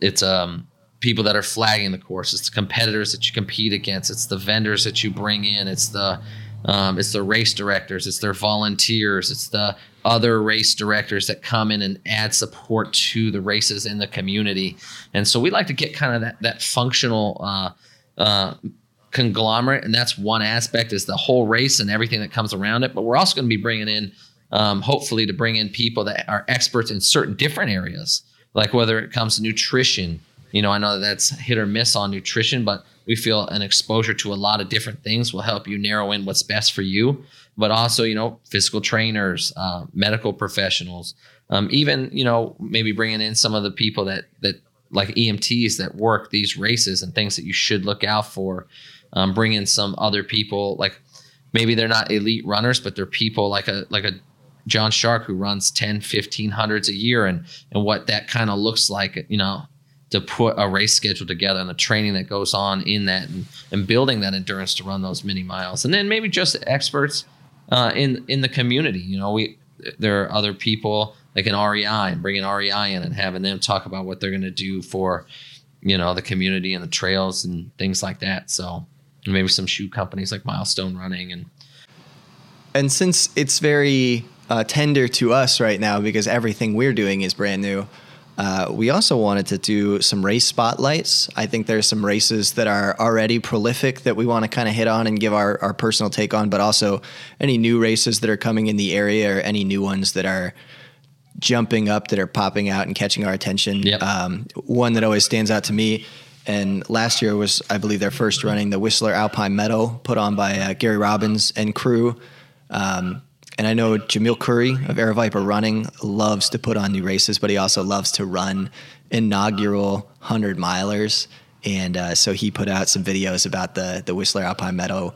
it's um people that are flagging the course. It's the competitors that you compete against. It's the vendors that you bring in. It's the um, it's the race directors. It's their volunteers. It's the other race directors that come in and add support to the races in the community. And so we like to get kind of that that functional uh, uh, conglomerate. And that's one aspect is the whole race and everything that comes around it. But we're also going to be bringing in um, hopefully to bring in people that are experts in certain different areas. Like whether it comes to nutrition you know i know that that's hit or miss on nutrition but we feel an exposure to a lot of different things will help you narrow in what's best for you but also you know physical trainers uh, medical professionals um, even you know maybe bringing in some of the people that that like emts that work these races and things that you should look out for um, bring in some other people like maybe they're not elite runners but they're people like a like a John Shark who runs 10, 1500s a year and and what that kind of looks like, you know, to put a race schedule together and the training that goes on in that and, and building that endurance to run those many miles. And then maybe just experts uh, in in the community. You know, we there are other people like an REI and bringing REI in and having them talk about what they're going to do for you know the community and the trails and things like that. So maybe some shoe companies like Milestone Running and And since it's very uh, tender to us right now because everything we're doing is brand new, uh, we also wanted to do some race spotlights. I think there's some races that are already prolific that we want to kind of hit on and give our, our personal take on, but also any new races that are coming in the area or any new ones that are jumping up that are popping out and catching our attention. Yep. Um, one that always stands out to me and last year was, I believe, their first running the Whistler Alpine Meadow put on by uh, Gary Robbins and crew. Um, and I know Jamil Coury of Aravaipa Running loves to put on new races, but he also loves to run inaugural 100 milers. And uh, so he put out some videos about the, the Whistler Alpine Meadow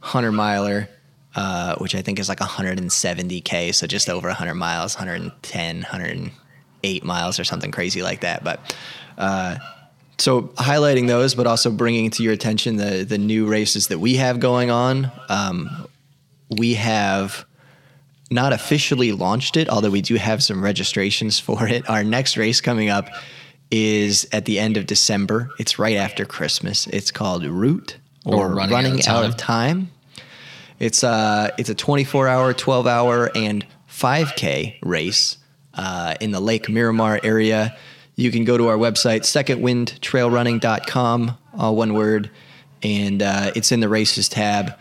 100 miler, uh, which I think is like 170K, so just over 100 miles, 110, 108 miles or something crazy like that. But uh, so highlighting those, but also bringing to your attention the, the new races that we have going on. Um, we have not officially launched it, although we do have some registrations for it. Our next race coming up is at the end of December. It's right after Christmas. It's called Root or, Or Running Running, Out of Out of Time. It's a it's a 24 hour, 12 hour, and 5K race uh, in the Lake Miramar area. You can go to our website, secondwindtrailrunning.com, all one word, and uh, it's in the races tab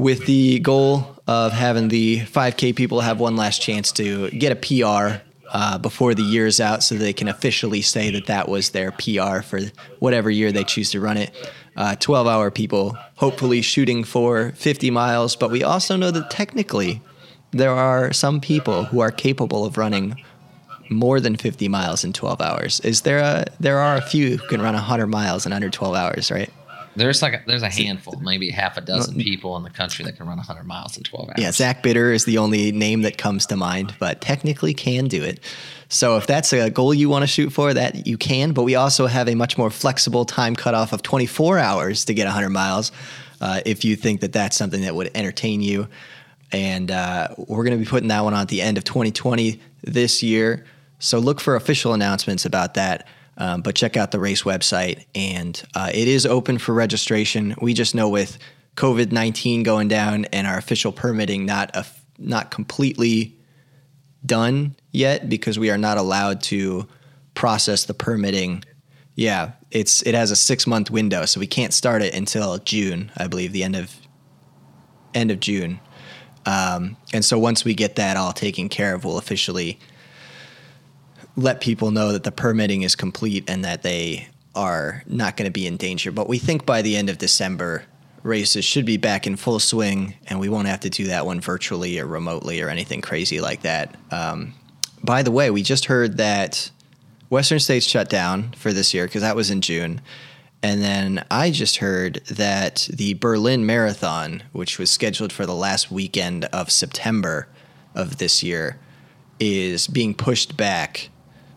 with the goal of having the 5K people have one last chance to get a PR uh, before the year's out so they can officially say that that was their PR for whatever year they choose to run it. Uh, 12 hour people, hopefully shooting for 50 miles, but we also know that technically there are some people who are capable of running more than 50 miles in 12 hours. Is there a there are a few who can run 100 miles in under 12 hours, right? There's like a, there's a handful, maybe half a dozen people in the country that can run 100 miles in 12 hours. Yeah, Zach Bitter is the only name that comes to mind, but technically can do it. So if that's a goal you want to shoot for, that you can. But we also have a much more flexible time cutoff of 24 hours to get 100 miles. Uh, if you think that that's something that would entertain you, and uh, we're going to be putting that one on at the end of 2020 this year. So look for official announcements about that. Um, but check out the race website, and uh, it is open for registration. We just know with COVID 19 going down and our official permitting not a, not completely done yet because we are not allowed to process the permitting. Yeah, it's it has a six month window, so we can't start it until June, I believe, the end of end of June. Um, and so once we get that all taken care of, we'll officially let people know that the permitting is complete and that they are not going to be in danger. But we think by the end of December, races should be back in full swing, and we won't have to do that one virtually or remotely or anything crazy like that. Um, by the way, we just heard that Western States shut down for this year because that was in June. And then I just heard that the Berlin Marathon, which was scheduled for the last weekend of September of this year, is being pushed back.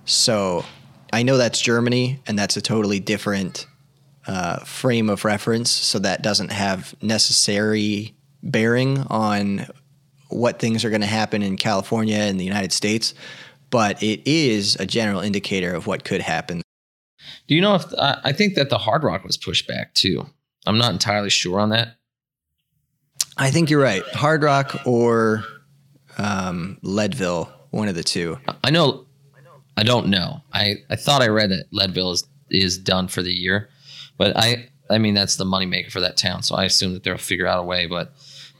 So I know that's Germany, and that's a totally different uh, frame of reference. So that doesn't have necessary bearing on what things are going to happen in California and the United States, but it is a general indicator of what could happen. Do you know if I I think that the Hardrock was pushed back too? I'm not entirely sure on that. I think you're right. Hardrock or um, Leadville, one of the two. I know. I don't know. I, I thought I read that Leadville is is done for the year, but I I mean that's the moneymaker for that town, so I assume that they'll figure out a way. But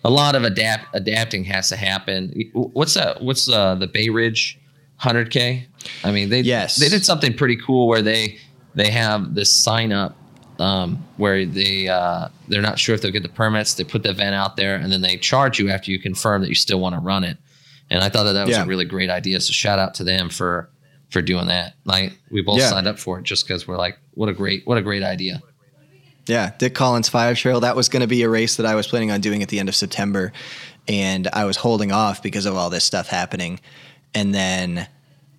a lot of adapt adapting has to happen. What's that? What's uh, the Bay Ridge 100K? I mean they Yes. they did something pretty cool where they they have this sign up um, where they uh, they're not sure if they'll get the permits. They put the event out there and then they charge you after you confirm that you still want to run it. And I thought that that was Yeah. a really great idea. So shout out to them for for doing that. Like we both Yeah. signed up for it just because we're like, what a great what a great idea. Yeah, Dick Collins Fire Trail. That was going to be a race that I was planning on doing at the end of September, and I was holding off because of all this stuff happening. And then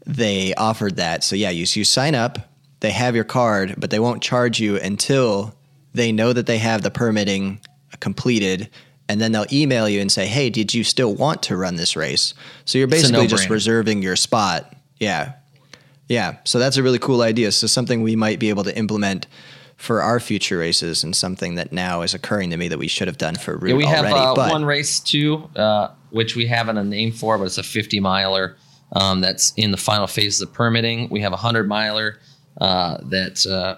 they offered that. So yeah, you you sign up, they have your card, but they won't charge you until they know that they have the permitting completed. And then they'll email you and say, "Hey, did you still want to run this race?" So you're basically just reserving your spot. Yeah, yeah. So that's a really cool idea. So something we might be able to implement for our future races, and something that now is occurring to me that we should have done for Route Yeah, we have uh, one race too, uh, which we haven't a name for, but it's a 50 miler um, that's in the final phases of permitting. We have a 100 miler uh, that uh,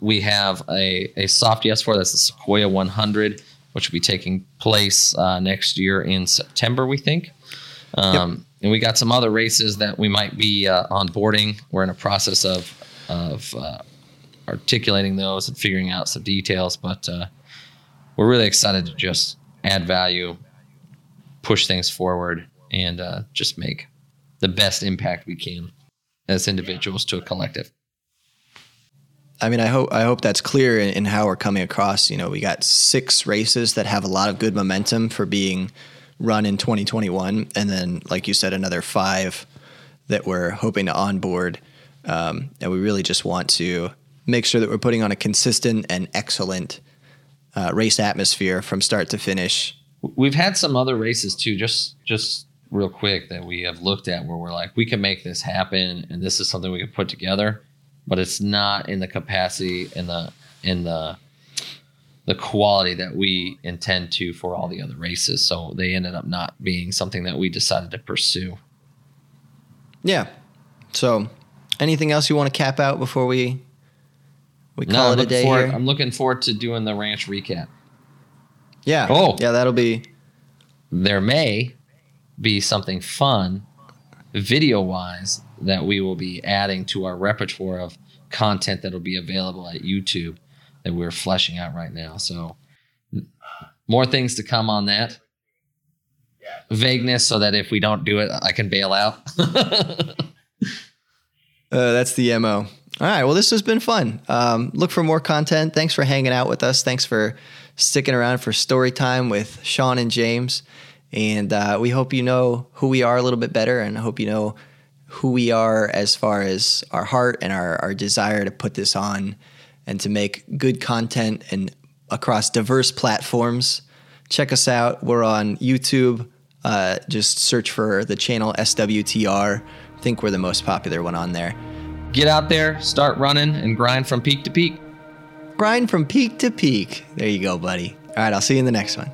we have a, a soft yes for. That's the Sequoia 100, which will be taking place uh, next year in September, we think. Um, And we got some other races that we might be uh, onboarding. We're in a process of of uh, articulating those and figuring out some details. But uh, we're really excited to just add value, push things forward, and uh, just make the best impact we can as individuals to a collective. I mean, I hope I hope that's clear in, in, how we're coming across. You know, we got six races that have a lot of good momentum for being run in 2021, and then, like you said, another five that we're hoping to onboard. Um, and we really just want to make sure that we're putting on a consistent and excellent uh, race atmosphere from start to finish. We've had some other races too, just just real quick that we have looked at where we're like, we can make this happen, and this is something we can put together but it's not in the capacity in the in the the quality that we intend to for all the other races. So they ended up not being something that we decided to pursue. Yeah. So anything else you want to cap out before we we call no, it a day forward, here? I'm looking forward to doing the ranch recap. Yeah. Oh. Yeah, that'll be there may be something fun video wise that we will be adding to our repertoire of content that'll be available at YouTube that we're fleshing out right now. So more things to come on that. Vagueness so that if we don't do it, I can bail out. uh, that's the MO. All right. Well, this has been fun. Um, look for more content. Thanks for hanging out with us. Thanks for sticking around for story time with Sean and James. And uh, we hope you know who we are a little bit better and I hope you know who we are as far as our heart and our, our desire to put this on and to make good content and across diverse platforms. Check us out. We're on YouTube. Uh, just search for the channel SWTR. I think we're the most popular one on there. Get out there, start running, and grind from peak to peak. Grind from peak to peak. There you go, buddy. All right, I'll see you in the next one.